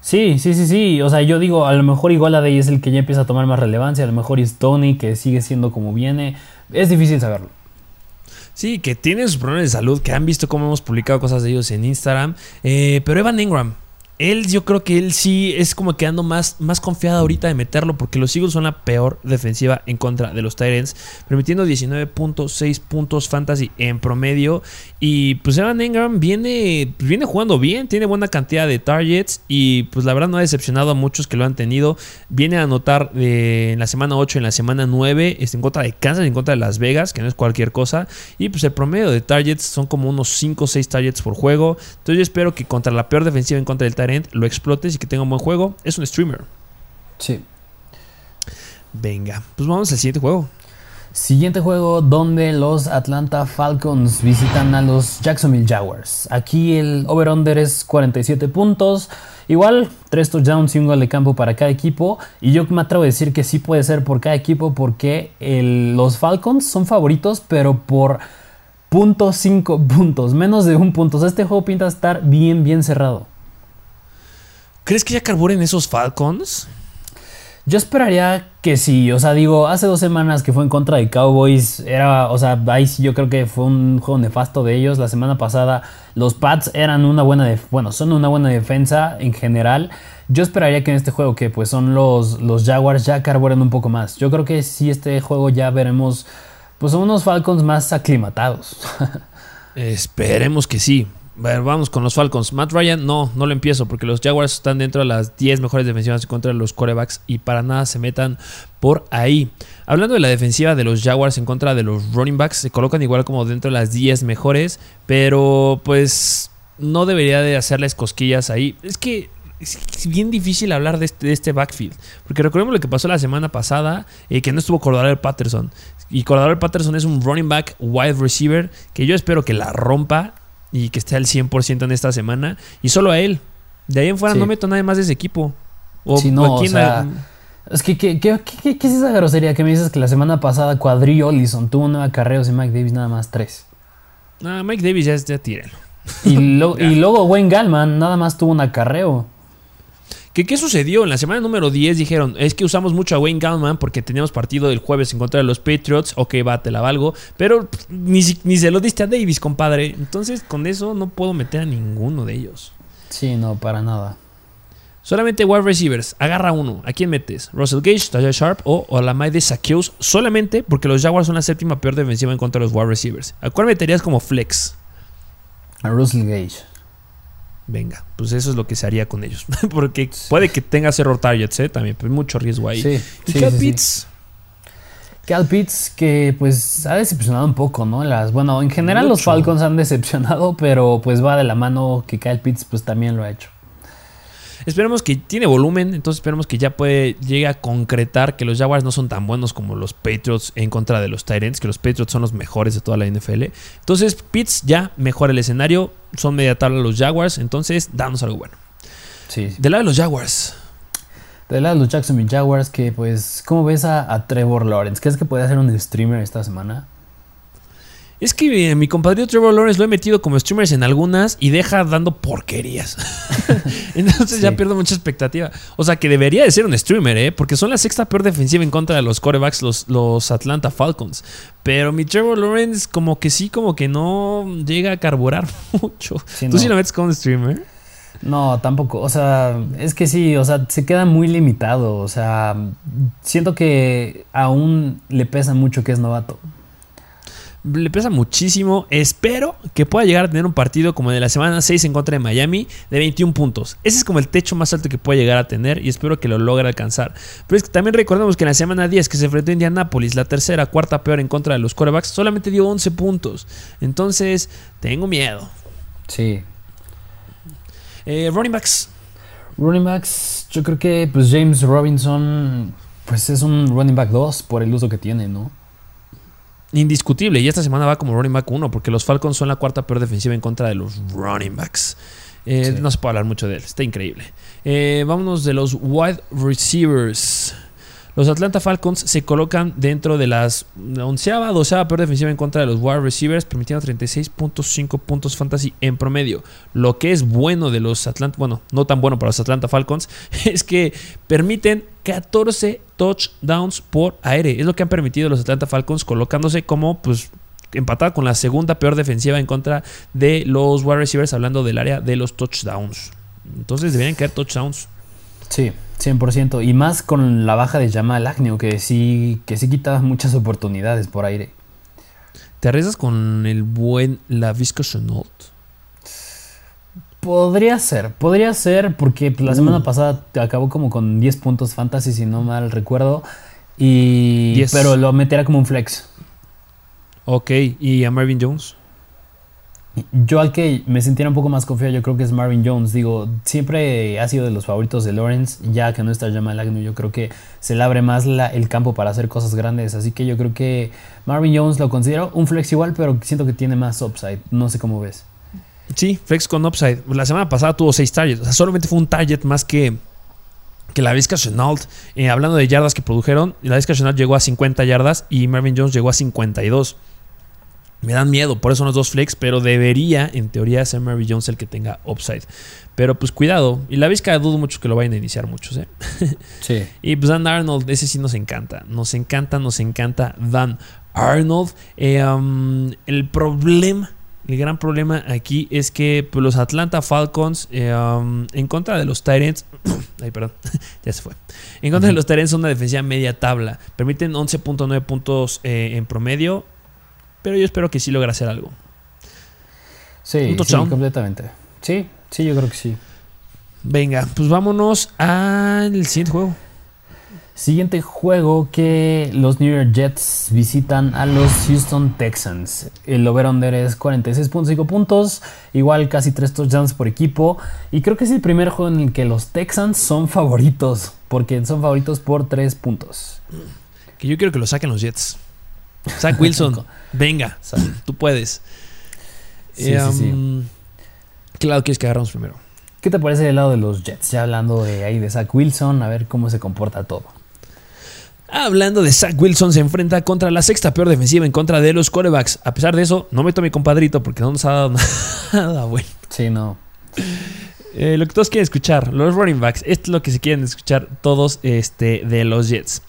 Sí, sí, sí, sí. O sea, yo digo, a lo mejor igual a Day es el que ya empieza a tomar más relevancia. A lo mejor es Tony, que sigue siendo como viene. Es difícil saberlo. Sí, que tiene sus problemas de salud, que han visto cómo hemos publicado cosas de ellos en Instagram. Eh, pero Evan Ingram, él, yo creo que él sí es como quedando más, más confiado ahorita de meterlo porque los Eagles son la peor defensiva en contra de los Tyrants, permitiendo 19.6 puntos fantasy en promedio. Y pues Evan Ingram viene, viene jugando bien, tiene buena cantidad de targets y pues la verdad no ha decepcionado a muchos que lo han tenido. Viene a anotar en la semana 8, en la semana 9, en contra de Kansas, en contra de Las Vegas, que no es cualquier cosa. Y pues el promedio de targets son como unos 5 o 6 targets por juego. Entonces yo espero que contra la peor defensiva en contra del lo explotes y que tenga un buen juego. Es un streamer. Sí. Venga, pues vamos al siguiente juego. Siguiente juego donde los Atlanta Falcons visitan a los Jacksonville Jaguars. Aquí el over-under es 47 puntos. Igual, 3 touchdowns y un gol de campo para cada equipo. Y yo me atrevo a decir que sí puede ser por cada equipo porque los Falcons son favoritos, pero por .5 puntos, menos de un punto. este juego pinta estar bien, bien cerrado. ¿Crees que ya carburen esos Falcons? Yo esperaría que sí, o sea, digo, hace dos semanas que fue en contra de Cowboys, era, o sea, ahí sí yo creo que fue un juego nefasto de ellos. La semana pasada los Pats eran una buena, bueno, son una buena defensa en general. Yo esperaría que en este juego, que pues son los, los Jaguars, ya carburen un poco más. Yo creo que sí, este juego ya veremos, pues unos Falcons más aclimatados. Esperemos que sí vamos con los Falcons. Matt Ryan, no, no lo empiezo porque los Jaguars están dentro de las 10 mejores defensivas contra los corebacks y para nada se metan por ahí. Hablando de la defensiva de los Jaguars en contra de los running backs, se colocan igual como dentro de las 10 mejores, pero pues no debería de hacerles cosquillas ahí. Es que es bien difícil hablar de este, este backfield. Porque recordemos lo que pasó la semana pasada, eh, que no estuvo Cordero Patterson. Y Cordero Patterson es un running back wide receiver que yo espero que la rompa y que esté al 100% en esta semana. Y solo a él. De ahí en fuera no meto nada más de ese equipo. O, no, o sea, Es que, ¿qué, qué, es esa grosería que me dices que la semana pasada Cuadrillo Ollison tuvo nueve acarreos y Mike Davis nada más tres? Ah, Mike Davis ya, ya Y, y luego Wayne Gallman nada más tuvo un acarreo. ¿Qué, sucedió? En la semana número 10 dijeron, es que usamos mucho a Wayne Gallman porque teníamos partido el jueves en contra de los Patriots. Ok, va, te la valgo. Pero ni, ni se lo diste a Davis, compadre. Entonces, con eso no puedo meter a ninguno de ellos. Sí, no, para nada. Solamente wide receivers. Agarra uno. ¿A quién metes? ¿Russell Gage, Tajay Sharp o Olamide de Saqueos? Solamente porque los Jaguars son la séptima peor defensiva en contra de los wide receivers. ¿A cuál meterías como flex? A Russell Gage. Venga, pues eso es lo que se haría con ellos. Porque puede que tenga error targets, ¿eh? También, pues mucho riesgo ahí. Sí, y Cal Pitts. Cal Pitts que pues ha decepcionado un poco, ¿no? Las, bueno, en general los Falcons han decepcionado, pero pues va de la mano que Cal Pitts pues también lo ha hecho. Esperemos que tiene volumen, entonces esperemos que ya puede llegue a concretar que los Jaguars no son tan buenos como los Patriots en contra de los Tyrants, que los Patriots son los mejores de toda la NFL. Entonces, Pitts ya mejora el escenario, son media tabla los Jaguars, entonces danos algo bueno. Sí. Del lado de los Jaguars. Del lado de los Jacksonville Jaguars, que pues, ¿cómo ves a, a Trevor Lawrence? ¿Crees que puede hacer un streamer esta semana? Es que eh, mi compadre Trevor Lawrence lo he metido como streamers en algunas y deja dando porquerías. Entonces ya pierdo mucha expectativa. O sea que debería de ser un streamer, ¿eh? Porque son la sexta peor defensiva en contra de los corebacks, los, los Atlanta Falcons. Pero mi Trevor Lawrence como que sí, como que no llega a carburar mucho. ¿Tú sí lo metes como un streamer? No, tampoco. O sea, es que sí, o sea, se queda muy limitado. O sea, siento que aún le pesa mucho que es novato le pesa muchísimo. Espero que pueda llegar a tener un partido como el de la semana 6 en contra de Miami de 21 puntos. Ese es como el techo más alto que puede llegar a tener y espero que lo logre alcanzar. Pero es que también recordemos que en la semana 10 que se enfrentó a Indianapolis, la tercera, cuarta peor en contra de los quarterbacks, solamente dio 11 puntos. Entonces, tengo miedo. Sí. Eh, running backs. Running backs, yo creo que pues James Robinson pues es un running back 2 por el uso que tiene, ¿no? Indiscutible. Y esta semana va como running back 1 porque los Falcons son la cuarta peor defensiva en contra de los running backs. Eh, no se puede hablar mucho de él, está increíble. Eh, vámonos de los wide receivers. Los Atlanta Falcons se colocan dentro de las onceava, doceava peor defensiva en contra de los wide receivers, permitiendo 36.5 puntos fantasy en promedio. Lo que es bueno de los Atlanta, bueno, no tan bueno para los Atlanta Falcons, es que permiten 14 touchdowns por aire. Es lo que han permitido los Atlanta Falcons colocándose como pues empatada con la segunda peor defensiva en contra de los wide receivers hablando del área de los touchdowns. Entonces deberían caer touchdowns. Sí, 100%. Y más con la baja de Jamal Agnew, que sí, que sí quitaba muchas oportunidades por aire. ¿Te arriesgas con el buen Lavisco Chenault? Podría ser, podría ser, porque la semana uh. pasada acabó como con 10 puntos fantasy, si no mal recuerdo. Y. Pero lo meterá como un flex. Ok, ¿y a Marvin Jones? Yo al que me sintiera un poco más confiado, yo creo que es Marvin Jones. Digo, siempre ha sido de los favoritos de Lawrence, ya que no está Jamal Agnew. Yo creo que se le abre más el campo para hacer cosas grandes. Así que yo creo que Marvin Jones lo considero un flex igual, pero siento que tiene más upside. No sé cómo ves. Sí, flex con upside. La semana pasada tuvo 6 targets. O sea, solamente fue un target más que, que la Vizca Chenault. Eh, hablando de yardas que produjeron, la Vizca Chenault llegó a 50 yardas y Marvin Jones llegó a 52. Me dan miedo, por eso son los dos flex, pero debería, en teoría, ser Mary Jones el que tenga upside. Pero pues cuidado. Y la Vizca dudo mucho que lo vayan a iniciar muchos, ¿eh? Sí. y pues Dan Arnold, ese sí nos encanta. Nos encanta, nos encanta Dan Arnold. Eh, um, el problema, el gran problema aquí es que pues, los Atlanta Falcons, eh, um, en contra de los Tyrants, ay, perdón, ya se fue. En contra de los Tyrants son una defensiva media tabla. Permiten 11.9 puntos eh, en promedio. Pero yo espero que sí logre hacer algo. Sí, sí, completamente. Sí, sí, yo creo que sí. Venga, pues vámonos al siguiente juego. Siguiente juego que los New York Jets visitan a los Houston Texans. El over-under es 46.5 puntos, igual casi 3 touchdowns por equipo. Y creo que es el primer juego en el que los Texans son favoritos, porque son favoritos por 3 puntos. Que yo quiero que lo saquen los Jets. Zach Wilson, venga, tú puedes. Sí, sí, sí. ¿Qué lado quieres que agarramos primero? ¿Qué te parece del lado de los Jets? Ya hablando de ahí de Zach Wilson, a ver cómo se comporta todo. Hablando de Zach Wilson, se enfrenta contra la sexta peor defensiva en contra de los corebacks. A pesar de eso, no meto a mi compadrito porque no nos ha dado nada bueno. Sí, no. Eh, lo que todos quieren escuchar, los running backs, esto es lo que se quieren escuchar todos este, de los Jets.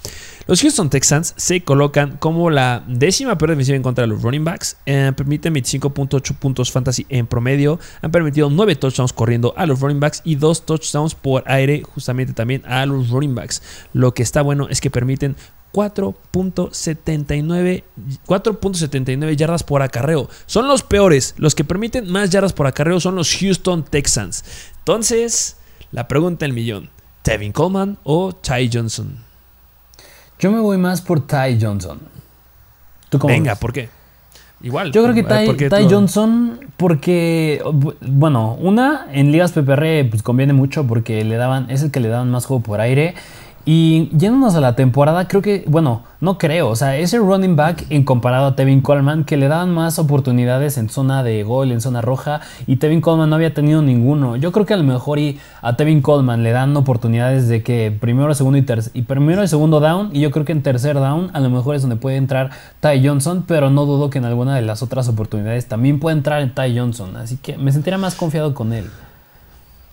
Los Houston Texans se colocan como la décima peor defensiva en contra de los running backs. Eh, permiten 25.8 puntos fantasy en promedio. Han permitido 9 touchdowns corriendo a los running backs y 2 touchdowns por aire justamente también a los running backs. Lo que está bueno es que permiten 4.79 4.79 yardas por acarreo. Son los peores. Los que permiten más yardas por acarreo son los Houston Texans. Entonces, la pregunta del millón. ¿Tevin Coleman o Ty Johnson? Yo me voy más por Ty Johnson. ¿Tú cómo Venga, ¿por qué? Igual. Yo creo que Ty, Johnson, porque, bueno, una, en ligas PPR pues conviene mucho porque le daban, es el que le daban más juego por aire. Y yéndonos a la temporada, creo que, bueno, no creo, o sea, ese running back en comparado a Tevin Coleman, que le daban más oportunidades en zona de gol, en zona roja, y Tevin Coleman no había tenido ninguno. Yo creo que a lo mejor y a Tevin Coleman le dan oportunidades de que primero, segundo y, y primero y segundo down, y yo creo que en tercer down a lo mejor es donde puede entrar Ty Johnson, pero no dudo que en alguna de las otras oportunidades también puede entrar en Ty Johnson, así que me sentiría más confiado con él.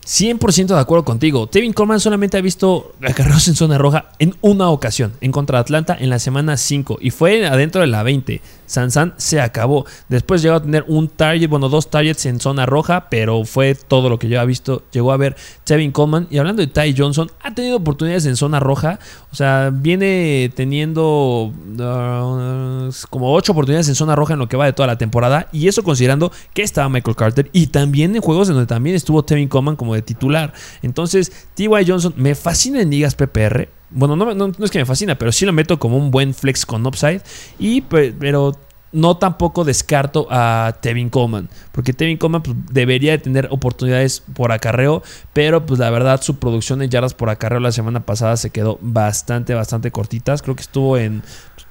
100% de acuerdo contigo. Tevin Coleman solamente ha visto acarreos en zona roja en una ocasión, en contra de Atlanta en la semana 5, y fue adentro de la 20. Sansan se acabó. Después llegó a tener un target, bueno, dos targets en zona roja, pero fue todo lo que yo había visto. Llegó a ver Tevin Coleman. Y hablando de Ty Johnson, ha tenido oportunidades en zona roja. O sea, viene teniendo uh, como ocho oportunidades en zona roja en lo que va de toda la temporada. Y eso considerando que estaba Michael Carter. Y también en juegos en donde también estuvo Tevin Coleman como de titular. Entonces, Ty Johnson me fascina en ligas PPR. Bueno, no, es que me fascina, pero sí lo meto como un buen flex con upside. Y, pero no tampoco descarto a Tevin Coleman, porque Tevin Coleman pues, debería de tener oportunidades por acarreo, pero pues la verdad su producción de yardas por acarreo la semana pasada se quedó bastante, bastante cortitas. Creo que estuvo en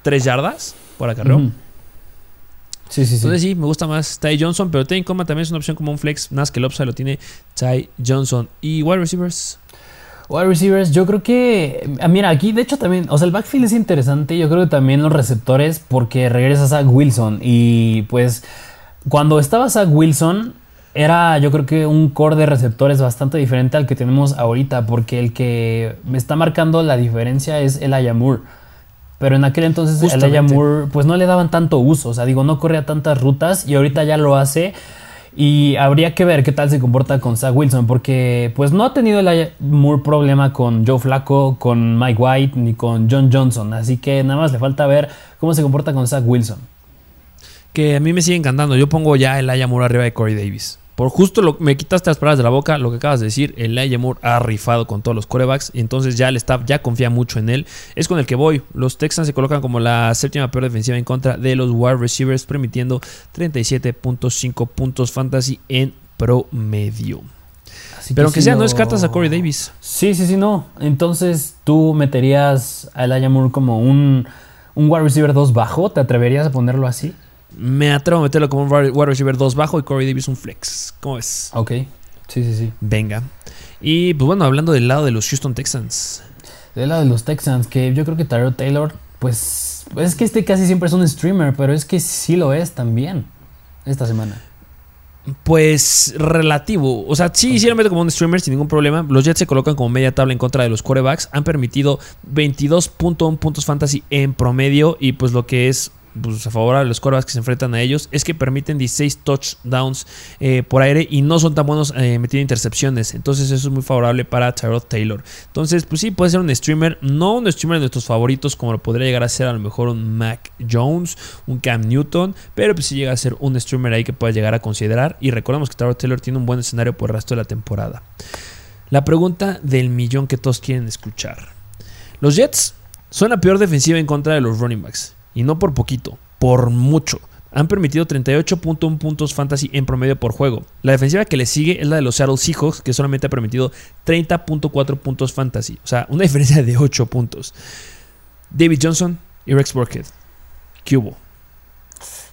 3 yardas por acarreo. Sí, sí, sí. Entonces sí, me gusta más Ty Johnson, pero Tevin Coleman también es una opción como un flex, más que el upside lo tiene Ty Johnson. Y wide receivers. Wide receivers, yo creo que. Ah, mira, aquí de hecho también. O sea, el backfield es interesante. Yo creo que también los receptores, porque regresa Zach Wilson. Y pues, cuando estaba Zach Wilson, era yo creo que un core de receptores bastante diferente al que tenemos ahorita. Porque el que me está marcando la diferencia es el Moore. Pero en aquel entonces el Moore, pues no le daban tanto uso. O sea, digo, no corría tantas rutas y ahorita ya lo hace. Y habría que ver qué tal se comporta con Zach Wilson, porque pues no ha tenido el Moore problema con Joe Flacco, con Mike White, ni con John Johnson. Así que nada más le falta ver cómo se comporta con Zach Wilson. Que a mí me sigue encantando. Yo pongo ya el Moore arriba de Corey Davis. Por justo lo, me quitaste las palabras de la boca, lo que acabas de decir, el Moore ha rifado con todos los corebacks, y entonces ya el staff ya confía mucho en él. Es con el que voy. Los Texans se colocan como la séptima peor defensiva en contra de los wide receivers, permitiendo 37.5 puntos fantasy en promedio. Pero aunque sea, no descartas a Corey Davis. Sí, sí, sí, no. Entonces tú meterías a Elijah Moore como un, un wide receiver 2 bajo. ¿Te atreverías a ponerlo así? Me atrevo a meterlo como un wide receiver 2 bajo y Corey Davis un flex. ¿Cómo ves? Ok. Sí, sí, sí. Venga. Y pues bueno, hablando del lado de los Houston Texans. Del lado de los Texans, que yo creo que Tyrell Taylor Pues, es que este casi siempre es un streamer, pero es que sí lo es también esta semana. Pues relativo. O sea, sí, sí lo meto como un streamer sin ningún problema. Los Jets se colocan como media tabla en contra de los quarterbacks. Han permitido 22.1 puntos fantasy en promedio. Y pues lo que es pues, a favor de los quarterbacks que se enfrentan a ellos es que permiten 16 touchdowns eh, por aire y no son tan buenos eh, metiendo intercepciones. Entonces eso es muy favorable para Tyrod Taylor. Entonces, pues sí, puede ser un streamer, no un streamer de nuestros favoritos como lo podría llegar a ser a lo mejor un Mac Jones, un Cam Newton, pero pues sí llega a ser un streamer ahí que pueda llegar a considerar. Y recordemos que Tyrod Taylor tiene un buen escenario por el resto de la temporada. La pregunta del millón que todos quieren escuchar. Los Jets son la peor defensiva en contra de los running backs. Y no por poquito, por mucho. Han permitido 38.1 puntos fantasy en promedio por juego. La defensiva que le sigue es la de los Seattle Seahawks, que solamente ha permitido 30.4 puntos fantasy. O sea, una diferencia de 8 puntos. David Johnson y Rex Burkhead. ¿Qué hubo?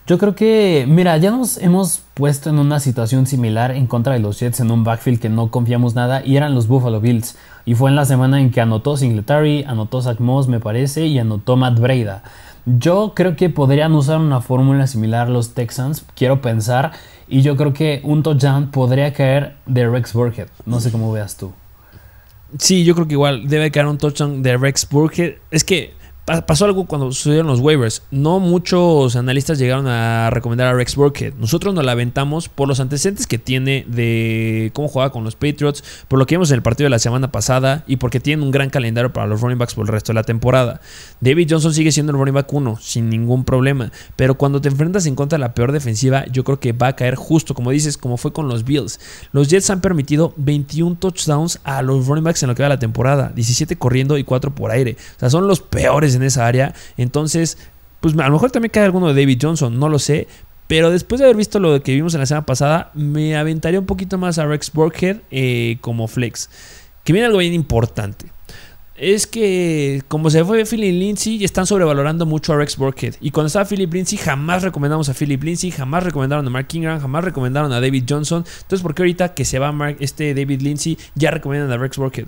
Yo creo que, mira, ya nos hemos puesto en una situación similar en contra de los Jets en un backfield que no confiamos nada y eran los Buffalo Bills. Y fue en la semana en que anotó Singletary, anotó Zach Moss, me parece, y anotó Matt Breida. Yo creo que podrían usar una fórmula similar los Texans, quiero pensar, y yo creo que un touchdown podría caer de Rex Burkhead. No sé cómo veas tú. Sí, yo creo que igual debe caer un touchdown de Rex Burkhead. Es que pasó algo cuando sucedieron los waivers. No muchos analistas llegaron a recomendar a Rex Burkhead. Nosotros nos la aventamos por los antecedentes que tiene de cómo juega con los Patriots, por lo que vimos en el partido de la semana pasada y porque tiene un gran calendario para los running backs por el resto de la temporada. David Johnson sigue siendo el running back 1 sin ningún problema, pero cuando te enfrentas en contra de la peor defensiva, yo creo que va a caer justo, como dices, como fue con los Bills. Los Jets han permitido 21 touchdowns a los running backs en lo que va la temporada, 17 corriendo y 4 por aire. O sea, son los peores en esa área. Entonces, pues a lo mejor también cae alguno de David Johnson, no lo sé. Pero después de haber visto lo que vimos en la semana pasada, me aventaría un poquito más a Rex Burkhead eh, como flex. Que viene algo bien importante. Es que como se fue Philip Lindsay, están sobrevalorando mucho a Rex Burkhead. Y cuando estaba Philip Lindsay, jamás recomendamos a Philip Lindsay, jamás recomendaron a Mark Ingram, jamás recomendaron a David Johnson. Entonces, ¿por qué ahorita que se va Mark, este David Lindsay, ya recomiendan a Rex Burkhead?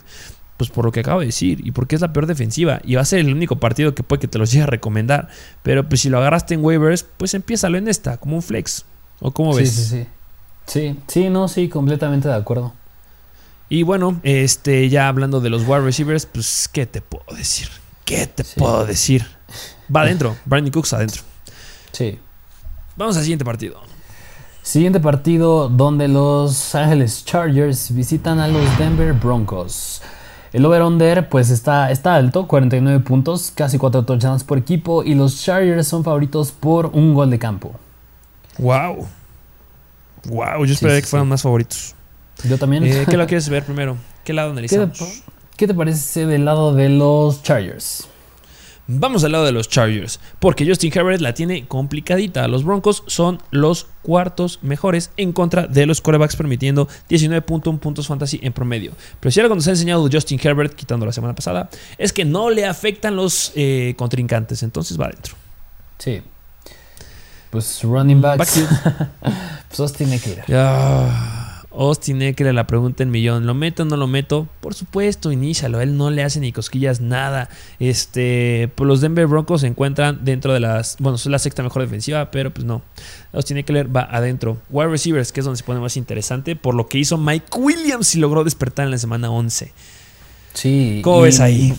Pues por lo que acabo de decir y porque es la peor defensiva y va a ser el único partido que puede que te los llegue a recomendar. Pero pues si lo agarraste en waivers, pues empiézalo en esta, como un flex. ¿O cómo ves? Sí, sí, sí. Sí, sí, no, sí, completamente de acuerdo. Y bueno, este, ya hablando de los wide receivers, pues, ¿qué te puedo decir? ¿Qué te puedo decir? Va adentro, Brandon Cooks adentro. Sí. Vamos al siguiente partido. Siguiente partido donde los Ángeles Chargers visitan a los Denver Broncos. El over-under pues está, está alto, 49 puntos, casi 4 touchdowns por equipo y los Chargers son favoritos por un gol de campo. Wow. Wow, yo esperaría que fueran más favoritos. Yo también. Eh, ¿Qué lo quieres ver primero? ¿Qué lado analizamos? ¿Qué ¿Qué te parece del lado de los Chargers? Vamos al lado de los Chargers, porque Justin Herbert la tiene complicadita. Los Broncos son los cuartos mejores en contra de los corebacks, permitiendo 19.1 puntos fantasy en promedio. Pero si algo nos ha enseñado Justin Herbert, quitando la semana pasada, es que no le afectan los eh, contrincantes, entonces va adentro. Sí. Pues running backs. pues Austin Eckler. Austin Eckler, la pregunta en millón, ¿lo meto o no lo meto? Por supuesto, inícialo, él no le hace ni cosquillas nada. Este, pues los Denver Broncos se encuentran dentro de las, bueno, es la sexta mejor defensiva, pero pues no. Austin Eckler va adentro. Wide receivers, que es donde se pone más interesante, por lo que hizo Mike Williams y logró despertar en la semana 11. Sí. ¿Cómo ves ahí?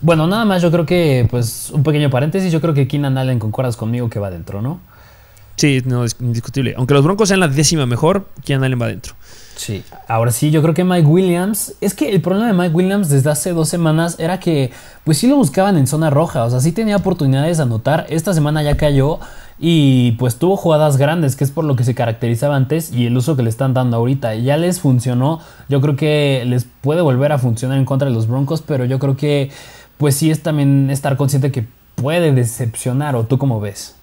Bueno, nada más yo creo que, pues, un pequeño paréntesis, yo creo que Keenan Allen concuerdas conmigo que va adentro, ¿no? Sí, no, es indiscutible. Aunque los Broncos sean la décima mejor, ¿quién Allen va adentro? Sí. Ahora sí, yo creo que Mike Williams. Es que el problema de Mike Williams desde hace dos semanas era que, pues sí lo buscaban en zona roja. O sea, sí tenía oportunidades de anotar. Esta semana ya cayó. Y pues tuvo jugadas grandes, que es por lo que se caracterizaba antes. Y el uso que le están dando ahorita. Ya les funcionó. Yo creo que les puede volver a funcionar en contra de los Broncos. Pero yo creo que, pues sí es también estar consciente que puede decepcionar. ¿O tú cómo ves?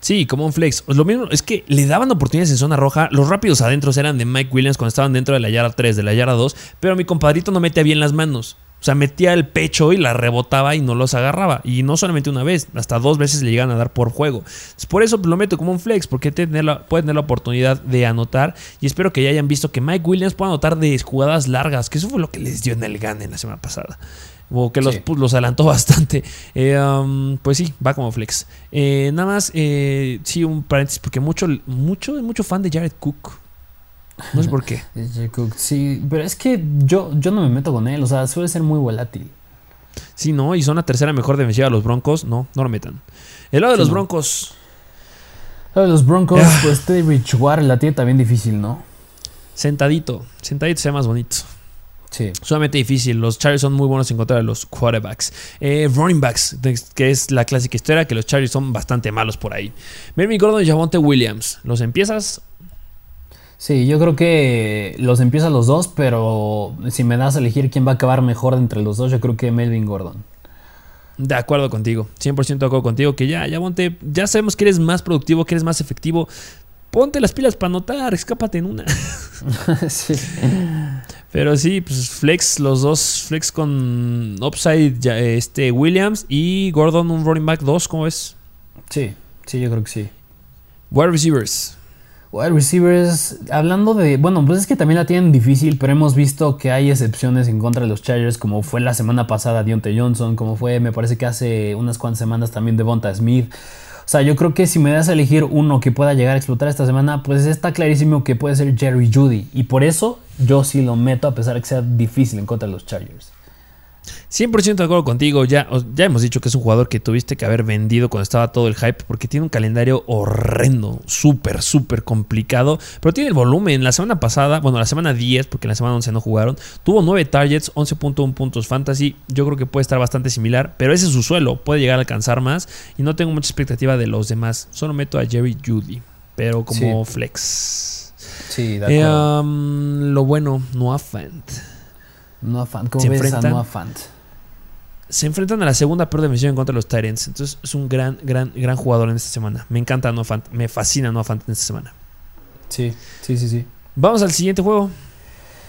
Sí, como un flex. Lo mismo es que le daban oportunidades en zona roja. Los rápidos adentro eran de Mike Williams cuando estaban dentro de la yarda 3, de la yarda 2. Pero mi compadrito no metía bien las manos. O sea, metía el pecho y la rebotaba y no los agarraba. Y no solamente una vez, hasta dos veces le llegan a dar por juego. por eso lo meto como un flex, porque puede tener la oportunidad de anotar. Y espero que ya hayan visto que Mike Williams puede anotar de jugadas largas, que eso fue lo que les dio en el GAN en la semana pasada. O que los, los adelantó bastante. Eh, um, pues sí, va como flex. Eh, nada más, eh, sí, un paréntesis, porque mucho, mucho, mucho fan de Jared Cook. No sé por qué. Jared Cook, sí, pero es que yo, yo no me meto con él, o sea, suele ser muy volátil. Sí, no, y son la tercera mejor defensiva de los Broncos, no, no lo metan. El lado de los Broncos. El lado de los Broncos, ah. pues Teddy Bridgewater la tiene también difícil, ¿no? Sentadito, sentadito sea más bonito. Sí. Sumamente difícil. Los Chargers son muy buenos en contra de los quarterbacks. Eh, running backs, que es la clásica historia, que los Chargers son bastante malos por ahí. Melvin Gordon y Javonte Williams. ¿Los empiezas? Sí, yo creo que los empiezas los dos, pero si me das a elegir quién va a acabar mejor entre los dos, yo creo que Melvin Gordon. De acuerdo contigo, 100% de acuerdo contigo, que ya, ya, ya sabemos que eres más productivo, que eres más efectivo. Ponte las pilas para anotar, escápate en una. sí. Pero sí, pues flex, los dos flex con upside este Williams y Gordon un running back 2, ¿cómo ves? Sí, sí, yo creo que sí. Wide receivers. Wide receivers, hablando de, bueno, pues es que también la tienen difícil, pero hemos visto que hay excepciones en contra de los Chargers, como fue la semana pasada Deontay Johnson, como fue, me parece que hace unas cuantas semanas también Devonta Smith. Sea, yo creo que si me das a elegir uno que pueda llegar a explotar esta semana, pues está clarísimo que puede ser Jerry Judy. Y por eso yo sí lo meto, a pesar de que sea difícil en contra de los Chargers. 100% de acuerdo contigo. Ya, ya hemos dicho que es un jugador que tuviste que haber vendido cuando estaba todo el hype, porque tiene un calendario horrendo, súper, súper complicado. Pero tiene el volumen. La semana pasada, bueno, la semana 10, porque en la semana 11 no jugaron, tuvo 9 targets, 11.1 puntos fantasy. Yo creo que puede estar bastante similar, pero ese es su suelo. Puede llegar a alcanzar más. Y no tengo mucha expectativa de los demás. Solo meto a Jerry Judy, pero como flex. Sí, de eh, acuerdo. lo bueno, Noah Fant. Noah Fant, ¿cómo ves a Noah Fant? Se enfrentan a la segunda peor defensiva en contra de los Tyrants. Entonces es un gran, gran, gran jugador en esta semana. Me encanta Noah Fant. Me fascina Noah Fant en esta semana. Sí, sí, sí, sí. Vamos al siguiente juego.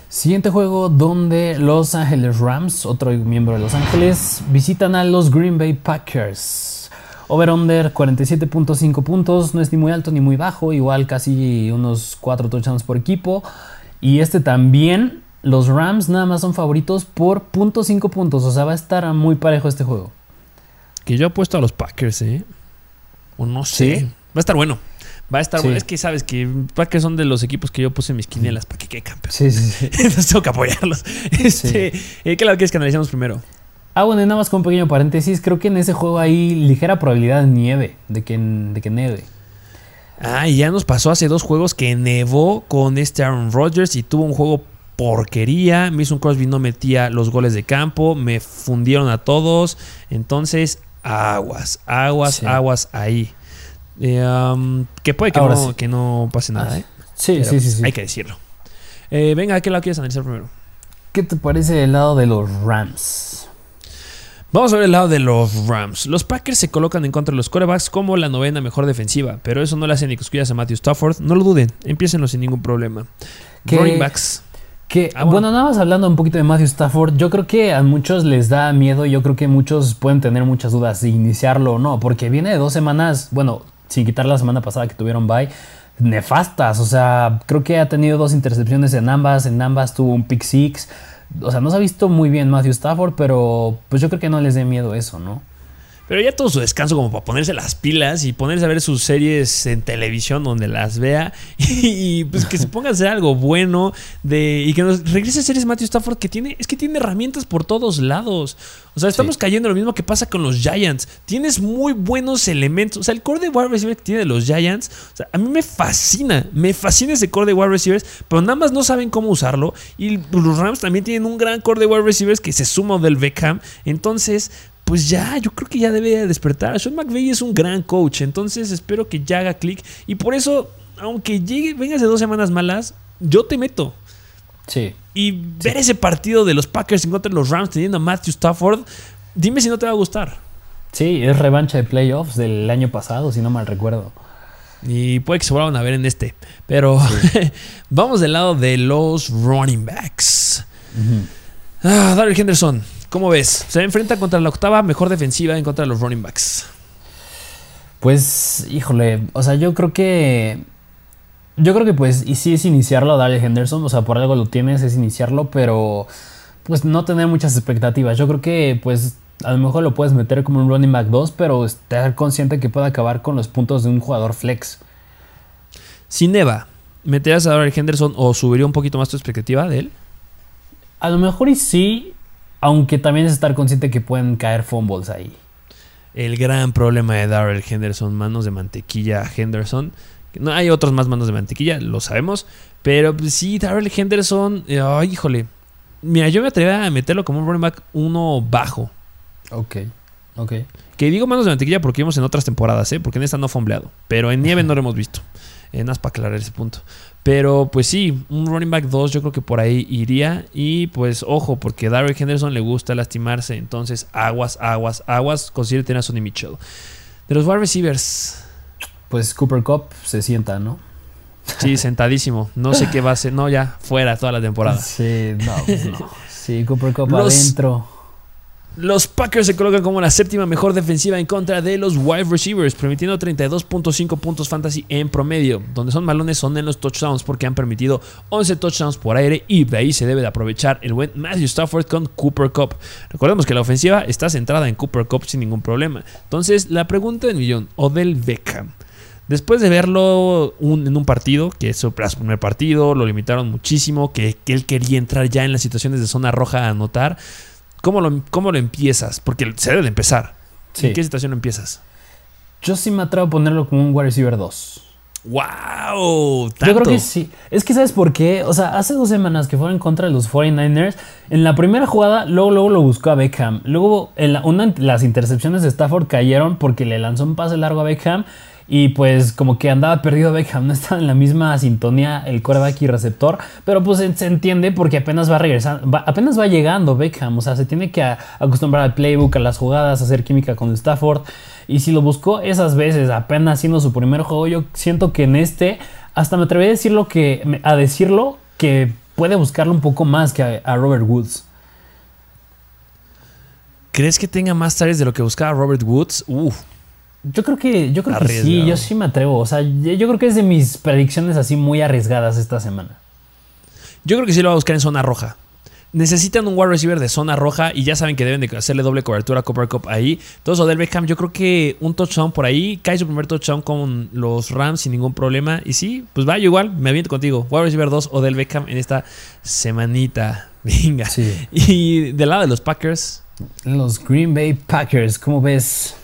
Siguiente juego donde Los Angeles Rams, otro miembro de Los Ángeles, visitan a los Green Bay Packers. Over-under 47.5 puntos, no es ni muy alto ni muy bajo, igual casi unos 4 touchdowns por equipo. Y este también los Rams nada más son favoritos por .5 puntos. O sea, va a estar muy parejo este juego. Que yo he puesto a los Packers, ¿eh? O no sé. Va a estar bueno. Va a estar bueno. Es que sabes que Packers son de los equipos que yo puse en mis quinielas para que quede campeón. Sí, sí, sí. Entonces tengo que apoyarlos. Este, eh, ¿Qué lado quieres que analicemos primero? Ah, bueno, y nada más con un pequeño paréntesis. Creo que en ese juego hay ligera probabilidad de nieve, de que, de que nieve. Ah, y ya nos pasó hace dos juegos que nevó con este Aaron Rodgers y tuvo un juego porquería. Mason Crosby no metía los goles de campo. Me fundieron a todos. Entonces, aguas, aguas, aguas ahí. Eh, um, que puede que no, que no, pase nada, ¿eh? Sí, sí, sí, Hay que decirlo. Eh, venga, ¿a qué lado quieres analizar primero? ¿Qué te parece el lado de los Rams? Vamos a ver el lado de los Rams. Los Packers se colocan en contra de los corebacks como la novena mejor defensiva, pero eso no le hace ni cosquillas a Matthew Stafford. No lo duden, empiecenlo sin ningún problema. Running backs. Que, ah, bueno. nada más hablando un poquito de Matthew Stafford, yo creo que a muchos les da miedo, yo creo que muchos pueden tener muchas dudas de iniciarlo o no, porque viene de dos semanas, bueno, sin quitar la semana pasada que tuvieron bye, nefastas, o sea, creo que ha tenido dos intercepciones en ambas, en ambas tuvo un pick six, o sea, no se ha visto muy bien Matthew Stafford, pero pues yo creo que no les dé miedo eso, ¿no? Pero ya todo su descanso como para ponerse las pilas y ponerse a ver sus series en televisión donde las vea y, pues que se ponga a hacer algo bueno de y que nos regrese a series Matthew Stafford que tiene es que tiene herramientas por todos lados. O sea, estamos cayendo en lo mismo que pasa con los Giants. Tienes muy buenos elementos. O sea, el core de wide receiver que tiene los Giants, o sea, a mí me fascina. Me fascina ese core de wide receivers, pero nada más no saben cómo usarlo. Y los Rams también tienen un gran core de wide receivers que se suma del Beckham. Entonces, pues ya, yo creo que ya debe despertar. Sean McVay es un gran coach, entonces espero que ya haga clic. Y por eso, aunque llegue, vengas de dos semanas malas, yo te meto. Sí. Y ver ese partido de los Packers en contra de los Rams teniendo a Matthew Stafford, dime si no te va a gustar. Sí, es revancha de playoffs del año pasado, si no mal recuerdo. Y puede que se vuelvan a ver en este. Pero vamos del lado de los running backs. ah, Daryl Henderson. ¿Cómo ves? Se enfrenta contra la octava mejor defensiva en contra de los running backs. Pues, híjole, o sea, yo creo que. Yo creo que, pues, y sí es iniciarlo a Daryl Henderson, o sea, por algo lo tienes, es iniciarlo, pero. pues no tener muchas expectativas. Yo creo que pues a lo mejor lo puedes meter como un running back 2, pero estar consciente que puede acabar con los puntos de un jugador flex. Si Neva, ¿meterías a Darrell Henderson o subiría un poquito más tu expectativa de él? A lo mejor y sí, aunque también es estar consciente que pueden caer fumbles ahí. El gran problema de Darrell Henderson, manos de mantequilla Henderson. No hay otros más manos de mantequilla, lo sabemos. Pero pues, sí, Darrell Henderson, eh, híjole. Mira, yo me atrevería a meterlo como un running back uno bajo. Ok, ok. Que digo manos de mantequilla porque vimos en otras temporadas, ¿eh? Porque en esta no fue empleado. Pero en nieve no lo hemos visto. Eh, para aclarar ese punto. Pero pues sí, un running back 2 yo creo que por ahí iría. Y pues ojo, porque a Darrell Henderson le gusta lastimarse. Entonces aguas, aguas, aguas. Considere tener a Sonny Mitchell. De los wide receivers. Pues Cooper Cup se sienta, ¿no? Sí, sentadísimo. No sé qué va a ser. No, ya, fuera toda la temporada. Sí, no, pues no. Sí, Cooper Cup adentro. Los Packers se colocan como la séptima mejor defensiva en contra de los wide receivers, permitiendo 32.5 puntos fantasy en promedio. Donde son malones son en los touchdowns porque han permitido 11 touchdowns por aire y de ahí se debe de aprovechar el buen Matthew Stafford con Cooper Cup. Recordemos que la ofensiva está centrada en Cooper Cup sin ningún problema. Entonces, la pregunta del millón, Odell Beckham. Después de verlo en un partido, que es su primer partido, lo limitaron muchísimo, que, que él quería entrar ya en las situaciones de zona roja a anotar ¿Cómo lo, cómo lo empiezas? Porque se debe de empezar. ¿En qué situación empiezas? Yo sí me atrevo a ponerlo como un wide receiver 2. ¡Wow! ¿tanto? Yo creo que sí. Es que, ¿sabes por qué? O sea, hace dos semanas que fueron en contra de los 49ers, en la primera jugada, luego, luego lo buscó a Beckham. Luego, en una, las intercepciones de Stafford cayeron porque le lanzó un pase largo a Beckham. Y pues como que andaba perdido Beckham, no estaba en la misma sintonía el quarterback y receptor, pero pues se, entiende porque apenas va regresando, apenas va llegando Beckham, o sea, se tiene que acostumbrar al playbook, a las jugadas, a hacer química con Stafford. Y si lo buscó esas veces, apenas haciendo su primer juego, yo siento que en este, hasta me atreví a decirlo que, a decirlo que puede buscarlo un poco más que a, Robert Woods. ¿Crees que tenga más tardes de lo que buscaba Robert Woods? Uf, yo creo que, yo creo que sí, yo sí me atrevo. O sea, yo creo que es de mis predicciones así muy arriesgadas esta semana. Yo creo que sí lo va a buscar en zona roja. Necesitan un wide receiver de zona roja y ya saben que deben de hacerle doble cobertura a Cooper Cup ahí. Entonces, Odell Beckham, yo creo que un touchdown por ahí. Cae su primer touchdown con los Rams sin ningún problema. Y sí, pues va, yo igual, me aviento contigo. Wide receiver 2, Odell Beckham en esta semanita. Venga. Y del lado de los Packers. Los Green Bay Packers, ¿cómo ves?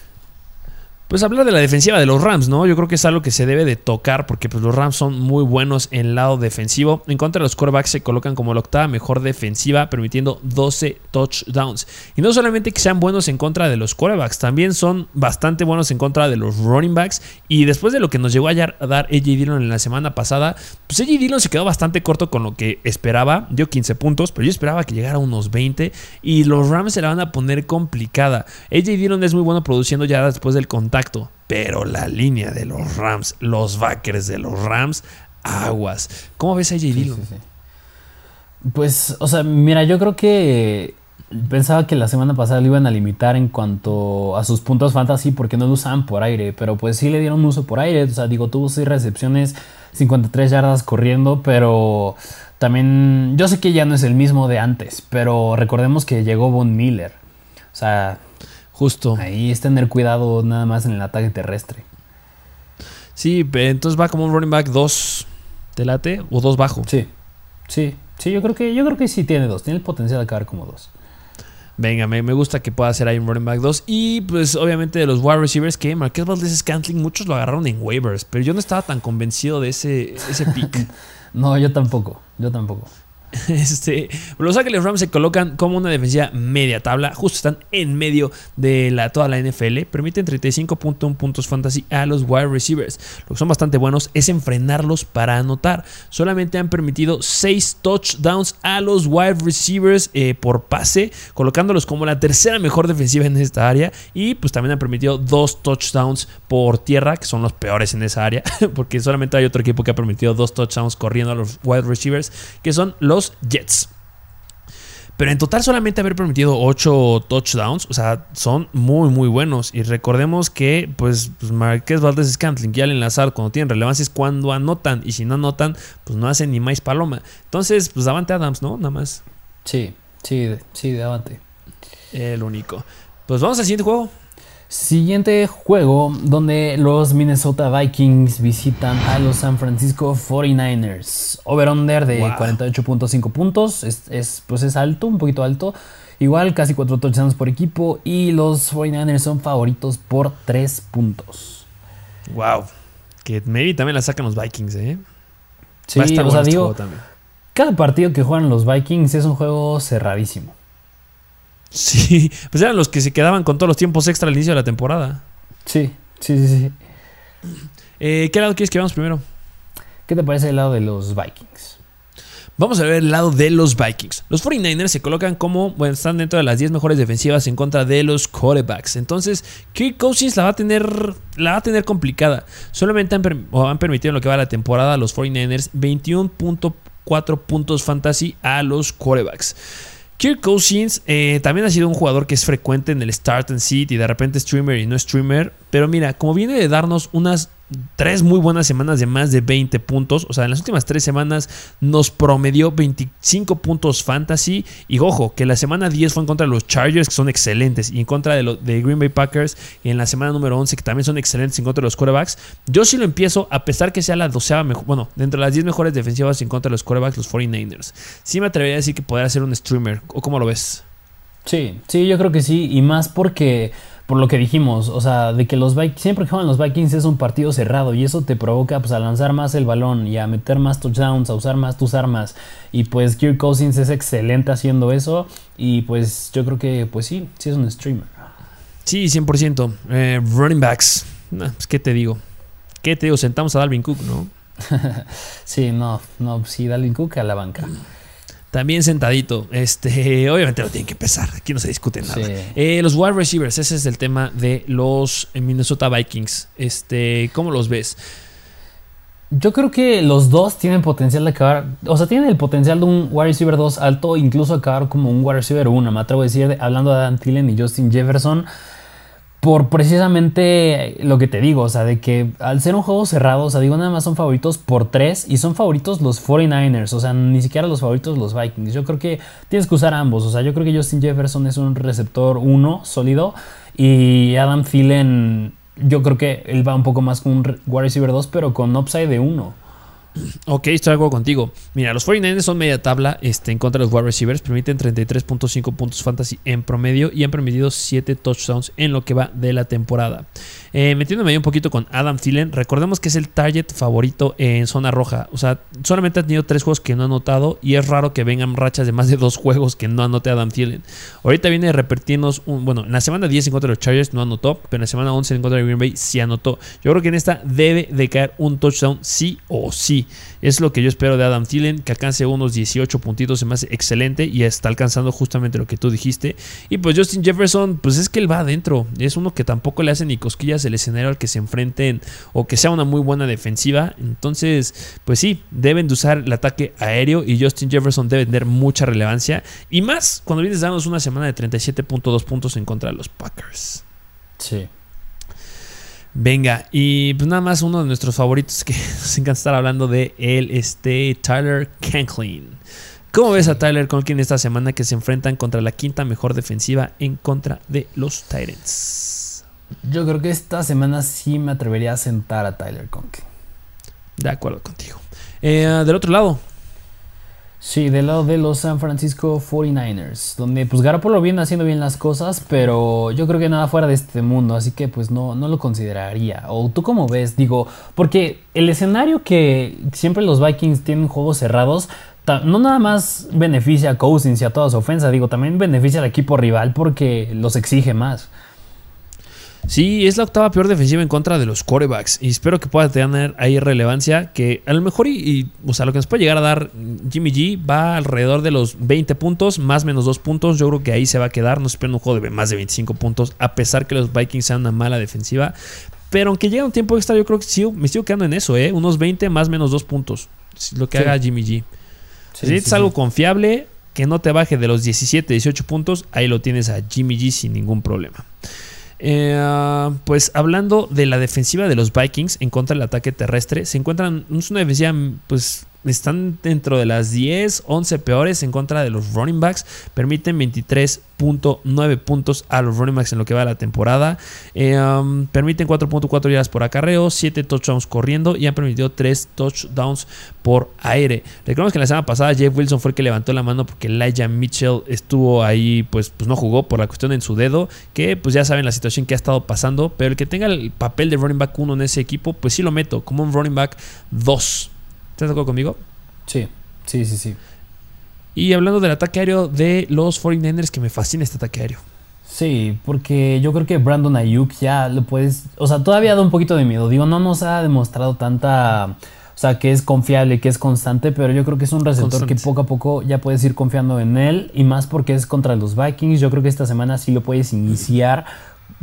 Pues hablar de la defensiva de los Rams, ¿no? Yo creo que es algo que se debe de tocar porque pues, los Rams son muy buenos en el lado defensivo. En contra de los quarterbacks se colocan como la octava mejor defensiva, permitiendo 12 touchdowns. Y no solamente que sean buenos en contra de los quarterbacks, también son bastante buenos en contra de los running backs. Y después de lo que nos llegó a dar AJ Dillon en la semana pasada, pues AJ Dillon se quedó bastante corto con lo que esperaba. Dio 15 puntos, pero yo esperaba que llegara a unos 20. Y los Rams se la van a poner complicada. AJ Dillon es muy bueno produciendo ya después del contacto pero la línea de los Rams, los backers de los Rams, aguas. ¿Cómo ves a Dillon? pues, o sea, mira, yo creo que pensaba que la semana pasada lo iban a limitar en cuanto a sus puntos fantasy porque no lo usaban por aire, pero pues sí le dieron uso por aire. O sea, digo, tuvo 6 recepciones, 53 yardas corriendo, pero también yo sé que ya no es el mismo de antes, pero recordemos que llegó Von Miller. O sea, Justo. Ahí es tener cuidado nada más en el ataque terrestre. Sí, entonces va como un running back 2 ¿Te late? ¿O dos bajo? Sí. Sí. Sí, yo creo que, yo creo que sí tiene dos. Tiene el potencial de acabar como dos. Venga, me, gusta que pueda ser ahí un running back 2. Y pues obviamente de los wide receivers que Marquez Valdez Scantling, muchos lo agarraron en waivers. Pero yo no estaba tan convencido de ese, ese pick. no, yo tampoco. Yo tampoco. Este, los Ángeles Rams se colocan como una defensiva media tabla, justo están en medio de la, toda la NFL, permiten 35.1 puntos fantasy a los wide receivers. Lo que son bastante buenos es enfrenarlos para anotar. Solamente han permitido 6 touchdowns a los wide receivers eh, por pase, colocándolos como la tercera mejor defensiva en esta área. Y pues también han permitido 2 touchdowns por tierra, que son los peores en esa área, porque solamente hay otro equipo que ha permitido 2 touchdowns corriendo a los wide receivers, que son los Jets. Pero en total solamente haber permitido 8 touchdowns, o sea, son muy, muy buenos. Y recordemos que, pues, pues Marqués Valdez Scantling y Allen Lazard, cuando tienen relevancia, es cuando anotan. Y si no anotan, pues no hacen ni más paloma. Entonces, pues Davante Adams, ¿no? Nada más. Sí, Sí, sí, de avante. El único. Pues vamos al siguiente juego. Siguiente juego donde los Minnesota Vikings visitan a los San Francisco 49ers. Over-under de 48.5 puntos. Es, pues es alto, un poquito alto. Igual casi 4 touchdowns por equipo. Y los 49ers son favoritos por 3 puntos. Wow. Que maybe también la sacan los Vikings, ¿eh? Sí, o sea, digo, cada partido que juegan los Vikings es un juego cerradísimo. Sí, pues eran los que se quedaban con todos los tiempos extra al inicio de la temporada. Sí, sí, sí, sí. Eh, ¿Qué lado quieres que veamos primero? ¿Qué te parece el lado de los Vikings? Vamos a ver el lado de los Vikings. Los 49ers se colocan como, bueno, están dentro de las 10 mejores defensivas en contra de los quarterbacks. Entonces, Kirk Cousins la va a tener, la va a tener complicada. Solamente han, han permitido en lo que va la temporada a los 49ers 21.4 puntos fantasy a los quarterbacks. Kirk Cousins eh, también ha sido un jugador que es frecuente en el start and sit y de repente streamer y no streamer. Pero mira, como viene de darnos unas tres muy buenas semanas de más de 20 puntos. O sea, en las últimas tres semanas nos promedió 25 puntos fantasy. Y ojo, que la semana 10 fue en contra de los Chargers, que son excelentes, y en contra de, de Green Bay Packers. Y en la semana número 11, que también son excelentes en contra de los quarterbacks. Yo sí lo empiezo, a pesar que sea la doceava mejor, bueno, dentro de las 10 mejores defensivas en contra de los quarterbacks, los 49ers. Sí me atrevería a decir que podría ser un streamer. ¿O cómo lo ves? Sí, sí, yo creo que sí. Y más porque por lo que dijimos, o sea, de que los Vikings, siempre que juegan los Vikings es un partido cerrado y eso te provoca pues a lanzar más el balón y a meter más touchdowns, a usar más tus armas y pues Kirk Cousins es excelente haciendo eso y pues yo creo que pues sí, sí es un streamer. Sí, 100%. Eh, running backs, pues qué te digo, qué te digo, sentamos a Dalvin Cook, ¿no? sí, no, no, sí, Dalvin Cook a la banca. También sentadito. Este, obviamente lo tienen que pesar. Aquí no se discute nada. Eh, los wide receivers, ese es el tema de los Minnesota Vikings. Este, ¿cómo los ves? Yo creo que los dos tienen potencial de acabar. O sea, tienen el potencial de un wide receiver 2 alto, incluso acabar como un wide receiver 1. Me atrevo a decir, hablando de Dan Thielen y Justin Jefferson por precisamente lo que te digo, o sea, de que al ser un juego cerrado, o sea, digo, nada más son favoritos por tres y son favoritos los 49ers, o sea, ni siquiera los favoritos los Vikings. Yo creo que tienes que usar ambos, o sea, yo creo que Justin Jefferson es un receptor uno sólido y Adam Thielen, yo creo que él va un poco más con un wide receiver 2, pero con upside de uno. Ok, estoy de acuerdo contigo. Mira, los 49ers son media tabla este, en contra de los wide receivers. Permiten 33.5 puntos fantasy en promedio y han permitido 7 touchdowns en lo que va de la temporada. Eh, metiéndome ahí un poquito con Adam Thielen, recordemos que es el target favorito en zona roja. O sea, solamente ha tenido 3 juegos que no ha anotado y es raro que vengan rachas de más de 2 juegos que no anote Adam Thielen. Ahorita viene repetirnos, un, bueno, en la semana 10 en contra de los Chargers no anotó, pero en la semana 11 en contra de Green Bay sí anotó. Yo creo que en esta debe de caer un touchdown sí o sí. Es lo que yo espero de Adam Thielen, que alcance unos 18 puntitos, se me hace excelente y está alcanzando justamente lo que tú dijiste. Y pues Justin Jefferson, pues es que él va adentro, es uno que tampoco le hace ni cosquillas el escenario al que se enfrenten o que sea una muy buena defensiva. Entonces, pues sí, deben de usar el ataque aéreo y Justin Jefferson debe tener mucha relevancia. Y más cuando vienes dándonos una semana de 37.2 puntos en contra de los Packers. Sí. Venga, y pues nada más uno de nuestros favoritos que nos encanta estar hablando de él, este Tyler Conklin. ¿Cómo ves a Tyler Conklin esta semana que se enfrentan contra la quinta mejor defensiva en contra de los Titans? Yo creo que esta semana sí me atrevería a sentar a Tyler Conklin. De acuerdo contigo. Eh, del otro lado, Sí, del lado de los San Francisco 49ers, donde pues Garoppolo viene haciendo bien las cosas, pero yo creo que nada fuera de este mundo, así que pues no, no lo consideraría. ¿O tú cómo ves? Digo, porque el escenario que siempre los Vikings tienen juegos cerrados, no nada más beneficia a Cousins y a toda su ofensa, digo, también beneficia al equipo rival porque los exige más. Sí, es la octava peor defensiva en contra de los quarterbacks. Y espero que pueda tener ahí relevancia. Que a lo mejor, y, o sea, lo que nos puede llegar a dar Jimmy G va alrededor de los 20 puntos, más menos 2 puntos. Yo creo que ahí se va a quedar. No espero un juego de más de 25 puntos, a pesar que los Vikings sean una mala defensiva. Pero aunque llegue un tiempo extra, yo creo que me sigo quedando en eso, ¿eh? Unos 20 más menos 2 puntos. Lo que haga Jimmy G. si es algo confiable, que no te baje de los 17, 18 puntos, ahí lo tienes a Jimmy G sin ningún problema. Eh, pues hablando de la defensiva de los Vikings en contra del ataque terrestre, se encuentran, es una defensiva pues están dentro de las 10, 11 peores en contra de los running backs. Permiten 23.9 puntos a los running backs en lo que va la temporada. Eh, um, permiten 4.4 yardas por acarreo, 7 touchdowns corriendo y han permitido 3 touchdowns por aire. Recordemos que la semana pasada Jeff Wilson fue el que levantó la mano porque Elijah Mitchell estuvo ahí, pues, pues no jugó por la cuestión en su dedo, que pues ya saben la situación que ha estado pasando, pero el que tenga el papel de running back 1 en ese equipo, pues sí lo meto como un running back 2. ¿Estás de acuerdo conmigo? Sí, sí, sí, sí. Y hablando del ataque aéreo de los 49ers, que me fascina este ataque aéreo. Sí, porque yo creo que Brandon Ayuk ya lo puedes. O sea, todavía da un poquito de miedo. Digo, no nos ha demostrado tanta. O sea, que es confiable, que es constante, pero yo creo que es un receptor que poco a poco ya puedes ir confiando en él. Y más porque es contra los Vikings. Yo creo que esta semana sí lo puedes iniciar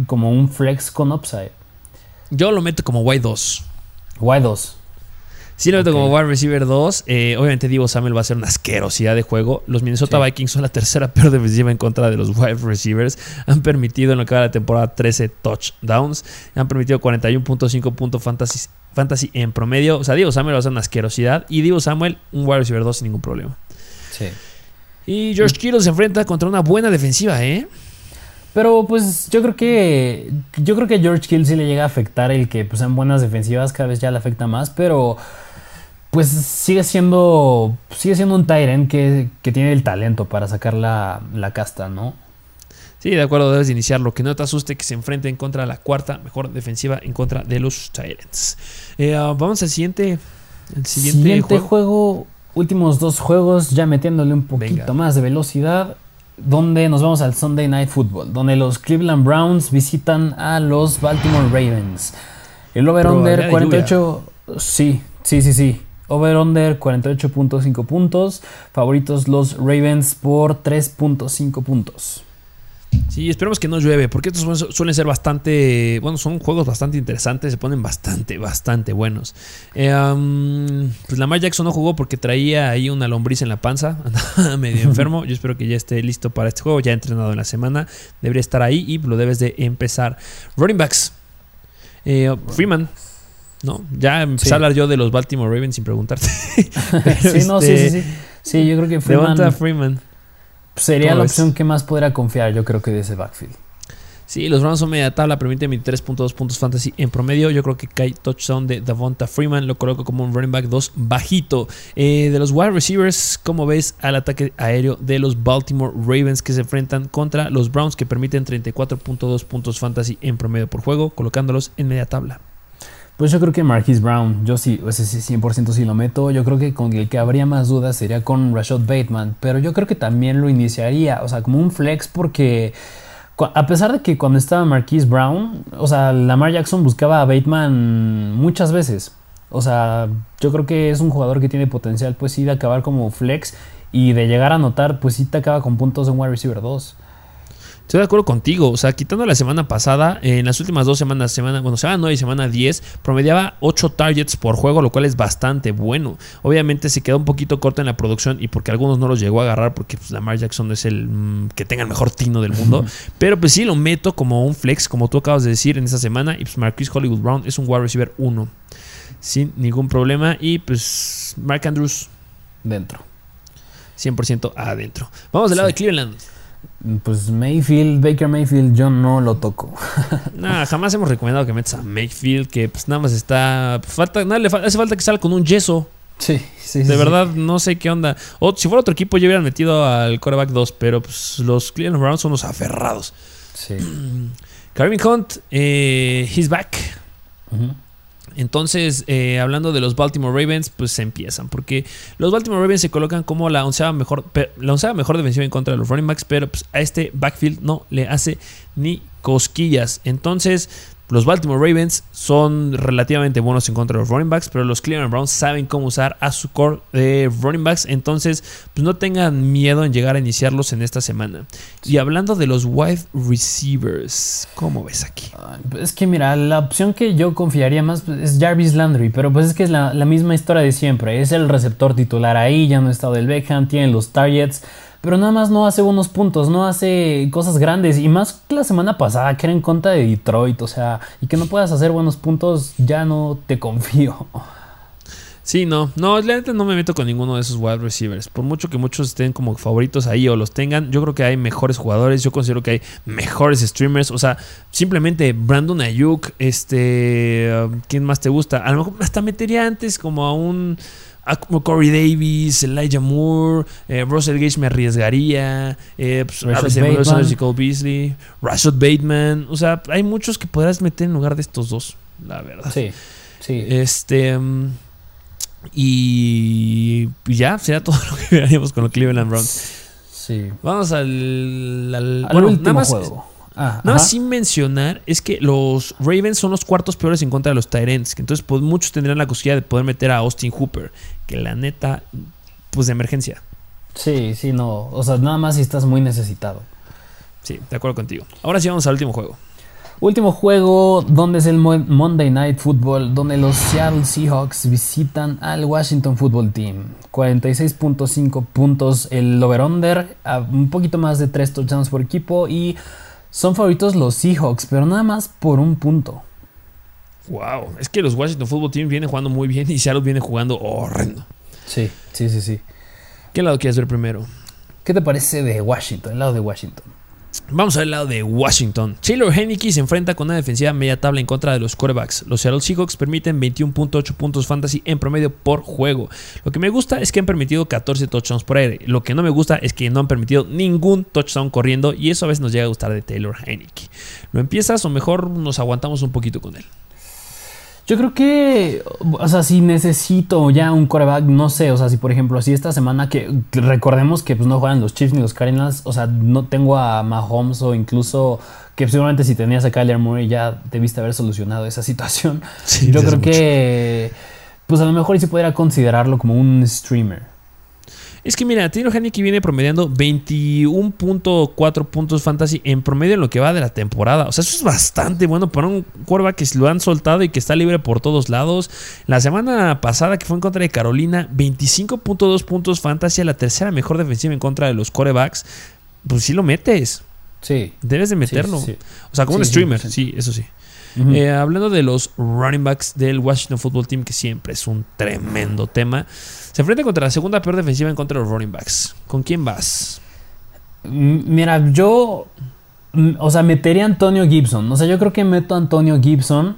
como un flex con upside. Yo lo meto como Y2. Y2. Sí lo meto como wide receiver 2. Eh, obviamente Divo Samuel va a ser una asquerosidad de juego. Los Minnesota Vikings son la tercera peor defensiva en contra de los wide receivers. Han permitido en lo que va la temporada 13 touchdowns. Han permitido 41.5 puntos fantasy, fantasy en promedio. O sea, Divo Samuel va a ser una asquerosidad. Y Divo Samuel un wide receiver 2 sin ningún problema. Sí. Y George Kittle se enfrenta contra una buena defensiva, ¿eh? Pero pues yo creo que yo creo que a George Kittle sí le llega a afectar el que pues sean buenas defensivas, cada vez ya le afecta más, pero pues sigue siendo sigue siendo un Tyrant que, que tiene el talento para sacar la, casta, ¿no? Sí, de acuerdo, debes iniciarlo. Que no te asuste que se enfrente en contra de la cuarta mejor defensiva en contra de los Tyrants. Eh, ah, vamos al siguiente, el siguiente, juego. Últimos dos juegos, ya metiéndole un poquito más de velocidad. Donde nos vamos al Sunday Night Football, donde los Cleveland Browns visitan a los Baltimore Ravens. El over-under 48. Sí, sí, sí, sí. Over-under 48.5 puntos. Favoritos los Ravens por 3.5 puntos. Sí, esperemos que no llueve, porque estos suelen ser bastante, bueno, son juegos bastante interesantes, se ponen bastante, bastante buenos. Eh, pues Lamar Jackson no jugó porque traía ahí una lombriz en la panza, andaba medio enfermo. Yo espero que ya esté listo para este juego, ya ha entrenado en la semana, debería estar ahí y lo debes de empezar. Running backs, eh, Freeman, ¿no? Ya empecé a hablar yo de los Baltimore Ravens sin preguntarte. sí, no, sí, sí, sí. Sí, yo creo que Freeman. Freeman. Sería la opción que más podrá confiar, yo creo que de ese backfield. Sí, los Browns son media tabla, permiten 23.2 puntos fantasy en promedio. Yo creo que cae touchdown de Davonta Freeman, lo coloco como un running back 2 bajito. Eh, de los wide receivers, ¿cómo ves al ataque aéreo de los Baltimore Ravens que se enfrentan contra los Browns que permiten 34.2 puntos fantasy en promedio por juego, colocándolos en media tabla? Pues yo creo que Marquise Brown, yo sí, ese sí 100% sí lo meto. Yo creo que con el que habría más dudas sería con Rashad Bateman, pero yo creo que también lo iniciaría, o sea, como un flex porque a pesar de que cuando estaba Marquise Brown, o sea, Lamar Jackson buscaba a Bateman muchas veces. O sea, yo creo que es un jugador que tiene potencial, pues sí, de acabar como flex y de llegar a anotar, pues sí te acaba con puntos de un wide receiver 2. Estoy de acuerdo contigo. O sea, quitando la semana pasada, en las últimas dos semanas, semana, bueno, semana 9 y semana 10, promediaba 8 targets por juego, lo cual es bastante bueno. Obviamente se quedó un poquito corto en la producción y porque algunos no los llegó a agarrar porque pues, Lamar Jackson es el mm, que tenga el mejor tino del mundo. Pero pues sí lo meto como un flex, como tú acabas de decir en esta semana. Y pues Marquis Hollywood Brown es un wide receiver 1. Sin ningún problema. Y pues Mark Andrews. Dentro. 100% adentro. Vamos del lado de Cleveland. Pues Mayfield, Baker Mayfield, yo no lo toco. Nada, jamás hemos recomendado que metas a Mayfield, que pues nada más está. Falta, nada, le hace falta que salga con un yeso. Sí, sí. De verdad, no sé qué onda. O si fuera otro equipo, ya hubieran metido al quarterback 2, pero pues los Cleveland Browns son unos aferrados. Sí. Kareem Hunt, eh, he's back. Entonces, eh, hablando de los Baltimore Ravens, pues se empiezan. Porque los Baltimore Ravens se colocan como la onceava mejor, la mejor defensiva en contra de los running backs, pero pues, a este backfield no le hace ni cosquillas. Entonces, los Baltimore Ravens son relativamente buenos en contra de los running backs, pero los Cleveland Browns saben cómo usar a su core de running backs. Entonces, pues no tengan miedo en llegar a iniciarlos en esta semana. Y hablando de los wide receivers, ¿cómo ves aquí? Es que mira, la opción que yo confiaría más es Jarvis Landry, pero pues es que es la, misma historia de siempre. Es el receptor titular ahí, ya no está del Beckham, tiene los targets pero nada más no hace buenos puntos, no hace cosas grandes. Y más que la semana pasada, que era en contra de Detroit, o sea, y que no puedas hacer buenos puntos, ya no te confío. Sí, no, no, la neta no me meto con ninguno de esos wide receivers. Por mucho que muchos estén como favoritos ahí o los tengan, yo creo que hay mejores jugadores, yo considero que hay mejores streamers. O sea, simplemente Brandon Ayuk, este, um, ¿quién más te gusta? A lo mejor hasta metería antes como a un Corey Davis, Elijah Moore, eh, Russell Gage me arriesgaría, eh, pues, Rashad Beasley, Rashad Bateman. O sea, hay muchos que podrás meter en lugar de estos dos, la verdad. Sí, sí. Este. Um, y ya, será todo lo que veríamos con los Cleveland Browns. Sí. Vamos al, bueno, nada más, juego. Ah, nada más sin mencionar es que los Ravens son los cuartos peores en contra de los Tyrants. Entonces, pues, muchos tendrán la cosquilla de poder meter a Austin Hooper. Que la neta, pues de emergencia. Sí, sí, no. O sea, nada más si estás muy necesitado. Sí, de acuerdo contigo. Ahora sí vamos al último juego. Último juego donde es el Monday Night Football, donde los Seattle Seahawks visitan al Washington Football Team. 46.5 puntos el over-under, un poquito más de 3 touchdowns por equipo y son favoritos los Seahawks, pero nada más por un punto. Wow, es que los Washington Football Team vienen jugando muy bien y Seattle viene jugando horrendo. Sí, sí, sí, sí. ¿Qué lado quieres ver primero? ¿Qué te parece de Washington, el lado de Washington? Vamos al lado de Washington. Taylor Heineke se enfrenta con una defensiva media tabla en contra de los quarterbacks. Los Seattle Seahawks permiten 21.8 puntos fantasy en promedio por juego. Lo que me gusta es que han permitido 14 touchdowns por aire. Lo que no me gusta es que no han permitido ningún touchdown corriendo y eso a veces nos llega a gustar de Taylor Heineke. ¿Lo empiezas o mejor nos aguantamos un poquito con él? Yo creo que, o sea, si necesito ya un coreback, no sé, o sea, si por ejemplo, si esta semana que, recordemos que pues no juegan los Chiefs ni los Cardinals, o sea, no tengo a Mahomes o incluso que seguramente si tenías a Kyler Murray ya debiste haber solucionado esa situación. Yo creo que, pues a lo mejor sí pudiera considerarlo como un streamer. Es que mira, Tino Haneke viene promediando 21.4 puntos fantasy en promedio en lo que va de la temporada. O sea, eso es bastante bueno para un quarterback que lo han soltado y que está libre por todos lados. La semana pasada que fue en contra de Carolina, 25.2 puntos fantasy, la tercera mejor defensiva en contra de los quarterbacks. Pues sí lo metes. Sí. Debes de meterlo. O sea, como un streamer, sí, eso sí. Eh, hablando de los running backs del Washington Football Team, que siempre es un tremendo tema, se enfrenta contra la segunda peor defensiva en contra de los running backs. ¿Con quién vas? Mira, yo. O sea, metería a Antonio Gibson. O sea, yo creo que meto a Antonio Gibson.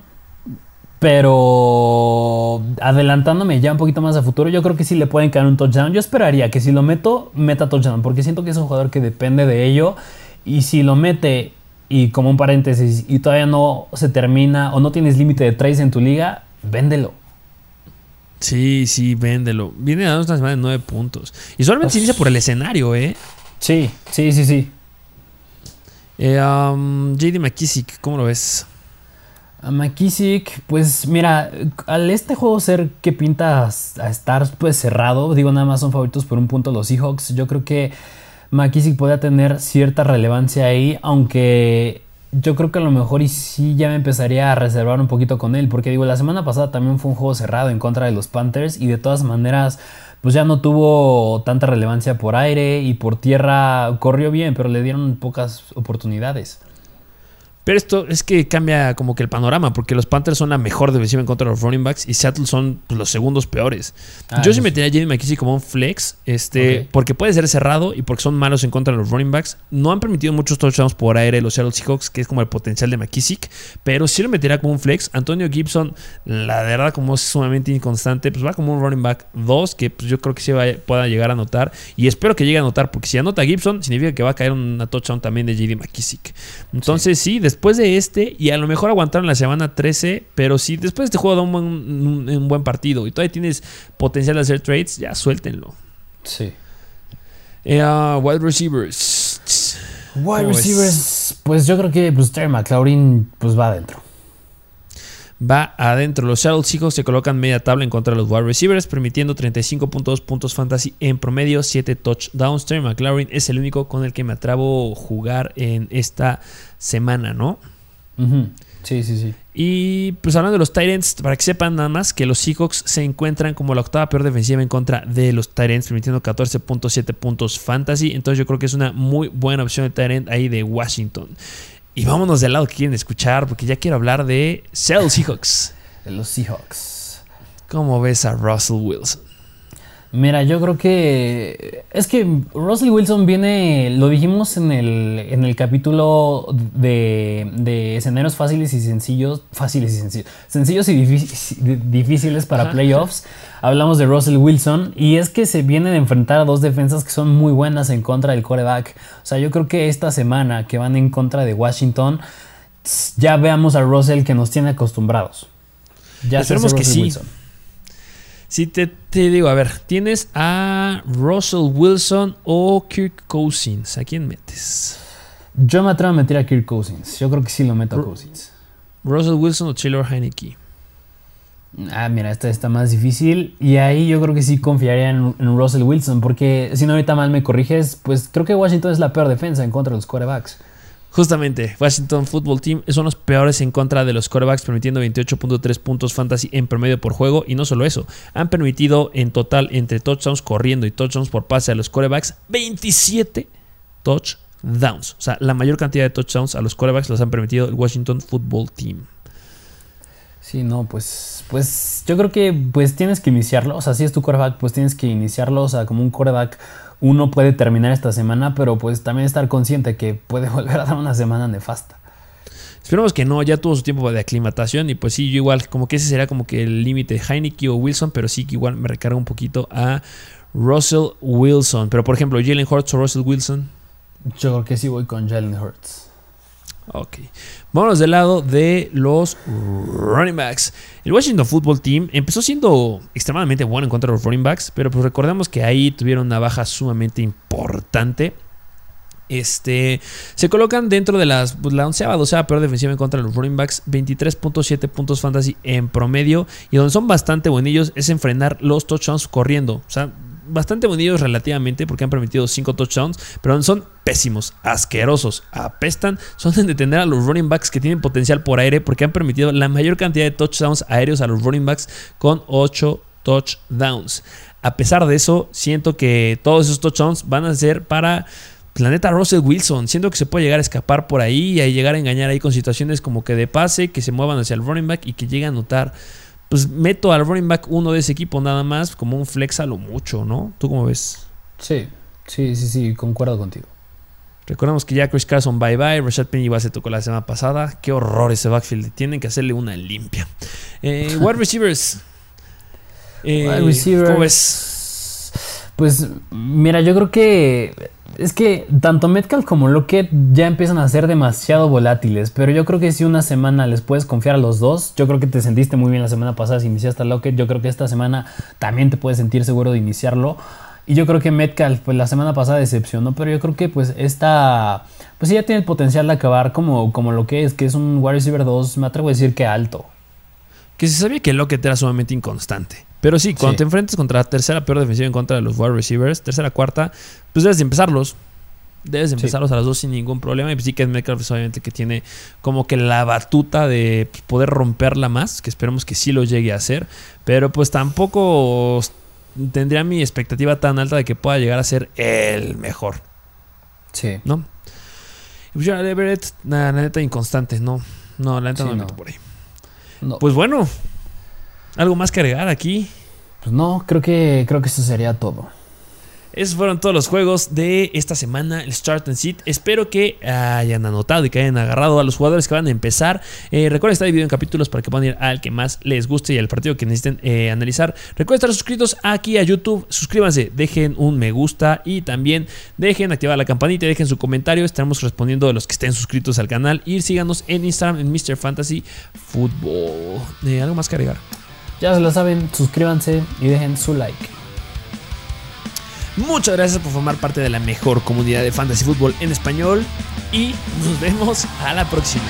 Pero adelantándome ya un poquito más a futuro, yo creo que sí le pueden caer un touchdown. Yo esperaría que si lo meto, meta touchdown, porque siento que es un jugador que depende de ello. Y si lo mete y como un paréntesis, y todavía no se termina o no tienes límite de trades en tu liga, véndelo. Sí, sí, véndelo. Viene dando una semana de nueve puntos. Y solamente se inicia por el escenario, ¿eh? Sí, sí, sí, sí. Eh, um, JD McKissick, ¿cómo lo ves? A McKissick, pues mira, al este juego ser que pinta a estar pues cerrado, digo nada más son favoritos por un punto los Seahawks, yo creo que McKissick puede tener cierta relevancia ahí, aunque yo creo que a lo mejor y sí ya me empezaría a reservar un poquito con él, porque digo, la semana pasada también fue un juego cerrado en contra de los Panthers y de todas maneras pues ya no tuvo tanta relevancia por aire y por tierra corrió bien, pero le dieron pocas oportunidades. Pero esto es que cambia como que el panorama, porque los Panthers son la mejor defensiva en contra de los running backs y Seattle son pues, los segundos peores. Ah, Yo sí metería a Jamie McKissick como un flex, este, porque puede ser cerrado y porque son malos en contra de los running backs. No han permitido muchos touchdowns por aire los Seattle Seahawks, que es como el potencial de McKissick, pero sí lo metería como un flex. Antonio Gibson, la verdad, como es sumamente inconstante, pues va como un running back 2, que pues, yo creo que sí pueda llegar a anotar. Y espero que llegue a anotar, porque si anota Gibson, significa que va a caer una touchdown también de JD McKissick. Entonces, sí, sí después de este, y a lo mejor aguantaron la semana 13, pero si después de este juego da un buen, partido y todavía tienes potencial de hacer trades, ya suéltenlo. Sí. Eh, uh, wide receivers. Wide receivers, pues yo creo que pues, Terry McLaurin pues, va adentro va adentro. Los Seattle Seahawks se colocan media tabla en contra de los wide receivers, permitiendo 35.2 puntos fantasy en promedio, 7 touchdowns. Terry McLaurin es el único con el que me atrabo jugar en esta semana, ¿no? Sí, sí, sí. Y pues hablando de los Tyrants, para que sepan nada más que los Seahawks se encuentran como la octava peor defensiva en contra de los Tyrants, permitiendo 14.7 puntos fantasy. Entonces yo creo que es una muy buena opción de Tyrant ahí de Washington. Y vámonos del lado que quieren escuchar, porque ya quiero hablar de Seattle Seahawks. De los Seahawks. ¿Cómo ves a Russell Wilson? Mira, yo creo que es que Russell Wilson viene, lo dijimos en el, en el capítulo de, de escenarios fáciles y sencillos, fáciles y sencillos, sencillos y difíciles para playoffs. Hablamos de Russell Wilson y es que se viene de enfrentar a dos defensas que son muy buenas en contra del coreback. O sea, yo creo que esta semana que van en contra de Washington, ya veamos a Russell que nos tiene acostumbrados. Ya sabemos que sí. Si te, digo, a ver, tienes a Russell Wilson o Kirk Cousins. ¿A quién metes? Yo me atrevo a meter a Kirk Cousins. Yo creo que sí lo meto a Cousins. Russell Wilson o Taylor Heineke. Ah, mira, esta está más difícil. Y ahí yo creo que sí confiaría en, en, Russell Wilson. Porque si no ahorita mal me corriges, pues creo que Washington es la peor defensa en contra de los quarterbacks. Justamente, Washington Football Team son los peores en contra de los quarterbacks, permitiendo 28.3 puntos fantasy en promedio por juego. Y no solo eso, han permitido en total entre touchdowns corriendo y touchdowns por pase a los quarterbacks 27 touchdowns. O sea, la mayor cantidad de touchdowns a los quarterbacks los han permitido el Washington Football Team. Sí, no, pues, pues yo creo que pues tienes que iniciarlo. O sea, si es tu quarterback, pues tienes que iniciarlo. O sea, como un quarterback uno puede terminar esta semana, pero pues también estar consciente que puede volver a dar una semana nefasta. Esperemos que no, ya tuvo su tiempo de aclimatación y pues sí, yo igual, como que ese sería como que el límite de Heineke o Wilson, pero sí que igual me recarga un poquito a Russell Wilson. Pero por ejemplo, Jalen Hurts o Russell Wilson. Yo creo que sí voy con Jalen Hurts. Ok. Vámonos del lado de los running backs. El Washington Football Team empezó siendo extremadamente bueno en contra de los running backs, pero pues recordemos que ahí tuvieron una baja sumamente importante. Este, se colocan dentro de las, pues, la onceava, doceava peor defensiva en contra de los running backs, 23.7 puntos fantasy en promedio, y donde son bastante buenillos es en frenar los touchdowns corriendo. O sea, bastante bonitos relativamente porque han permitido 5 touchdowns, pero son pésimos, asquerosos, apestan, son de detener a los running backs que tienen potencial por aire porque han permitido la mayor cantidad de touchdowns aéreos a los running backs con 8 touchdowns. A pesar de eso, siento que todos esos touchdowns van a ser para Planeta Russell Wilson. Siento que se puede llegar a escapar por ahí y llegar a engañar ahí con situaciones como que de pase, que se muevan hacia el running back y que lleguen a notar pues meto al running back uno de ese equipo nada más, como un flex a lo mucho, ¿no? ¿Tú cómo ves? Sí, sí, sí, sí, concuerdo contigo. Recordemos que ya Chris Carson bye bye, Rashad Penny se tocó la semana pasada. Qué horror ese backfield, tienen que hacerle una limpia. Eh, wide receivers. Eh, wide receivers. ¿Cómo ves? Pues mira, yo creo que es que tanto Metcalf como Lockett ya empiezan a ser demasiado volátiles, pero yo creo que si una semana les puedes confiar a los dos, yo creo que te sentiste muy bien la semana pasada si iniciaste a Lockett, yo creo que esta semana también te puedes sentir seguro de iniciarlo. Y yo creo que Metcalf, pues la semana pasada decepcionó, pero yo creo que pues esta, pues ya tiene el potencial de acabar como, como lo que es, que es un wide receiver 2, me atrevo a decir que alto. Que se sabía que Lockett era sumamente inconstante. Pero sí, cuando te enfrentas contra la tercera peor defensiva en contra de los wide receivers, tercera, cuarta, pues debes de empezarlos. Debes de empezarlos a las dos sin ningún problema. Y pues sí que es Metcalf, obviamente, que tiene como que la batuta de pues, poder romperla más, que esperemos que sí lo llegue a hacer. Pero pues tampoco tendría mi expectativa tan alta de que pueda llegar a ser el mejor. Sí. ¿No? Y pues Everett, la neta inconstante, no. No, la neta no me meto por ahí. Pues bueno, ¿Algo más que agregar aquí? Pues no, creo que, creo que eso sería todo. Esos fueron todos los juegos de esta semana, el Start and Sit. Espero que hayan anotado y que hayan agarrado a los jugadores que van a empezar. Eh, recuerden estar dividido en capítulos para que puedan ir al que más les guste y al partido que necesiten eh, analizar. Recuerden estar suscritos aquí a YouTube. Suscríbanse, dejen un me gusta y también dejen activar la campanita y dejen su comentario. Estaremos respondiendo a los que estén suscritos al canal. Y síganos en Instagram en Mr. Fantasy Football. Eh, ¿Algo más que agregar? Ya se lo saben, suscríbanse y dejen su like. Muchas gracias por formar parte de la mejor comunidad de fantasy fútbol en español y nos vemos a la próxima.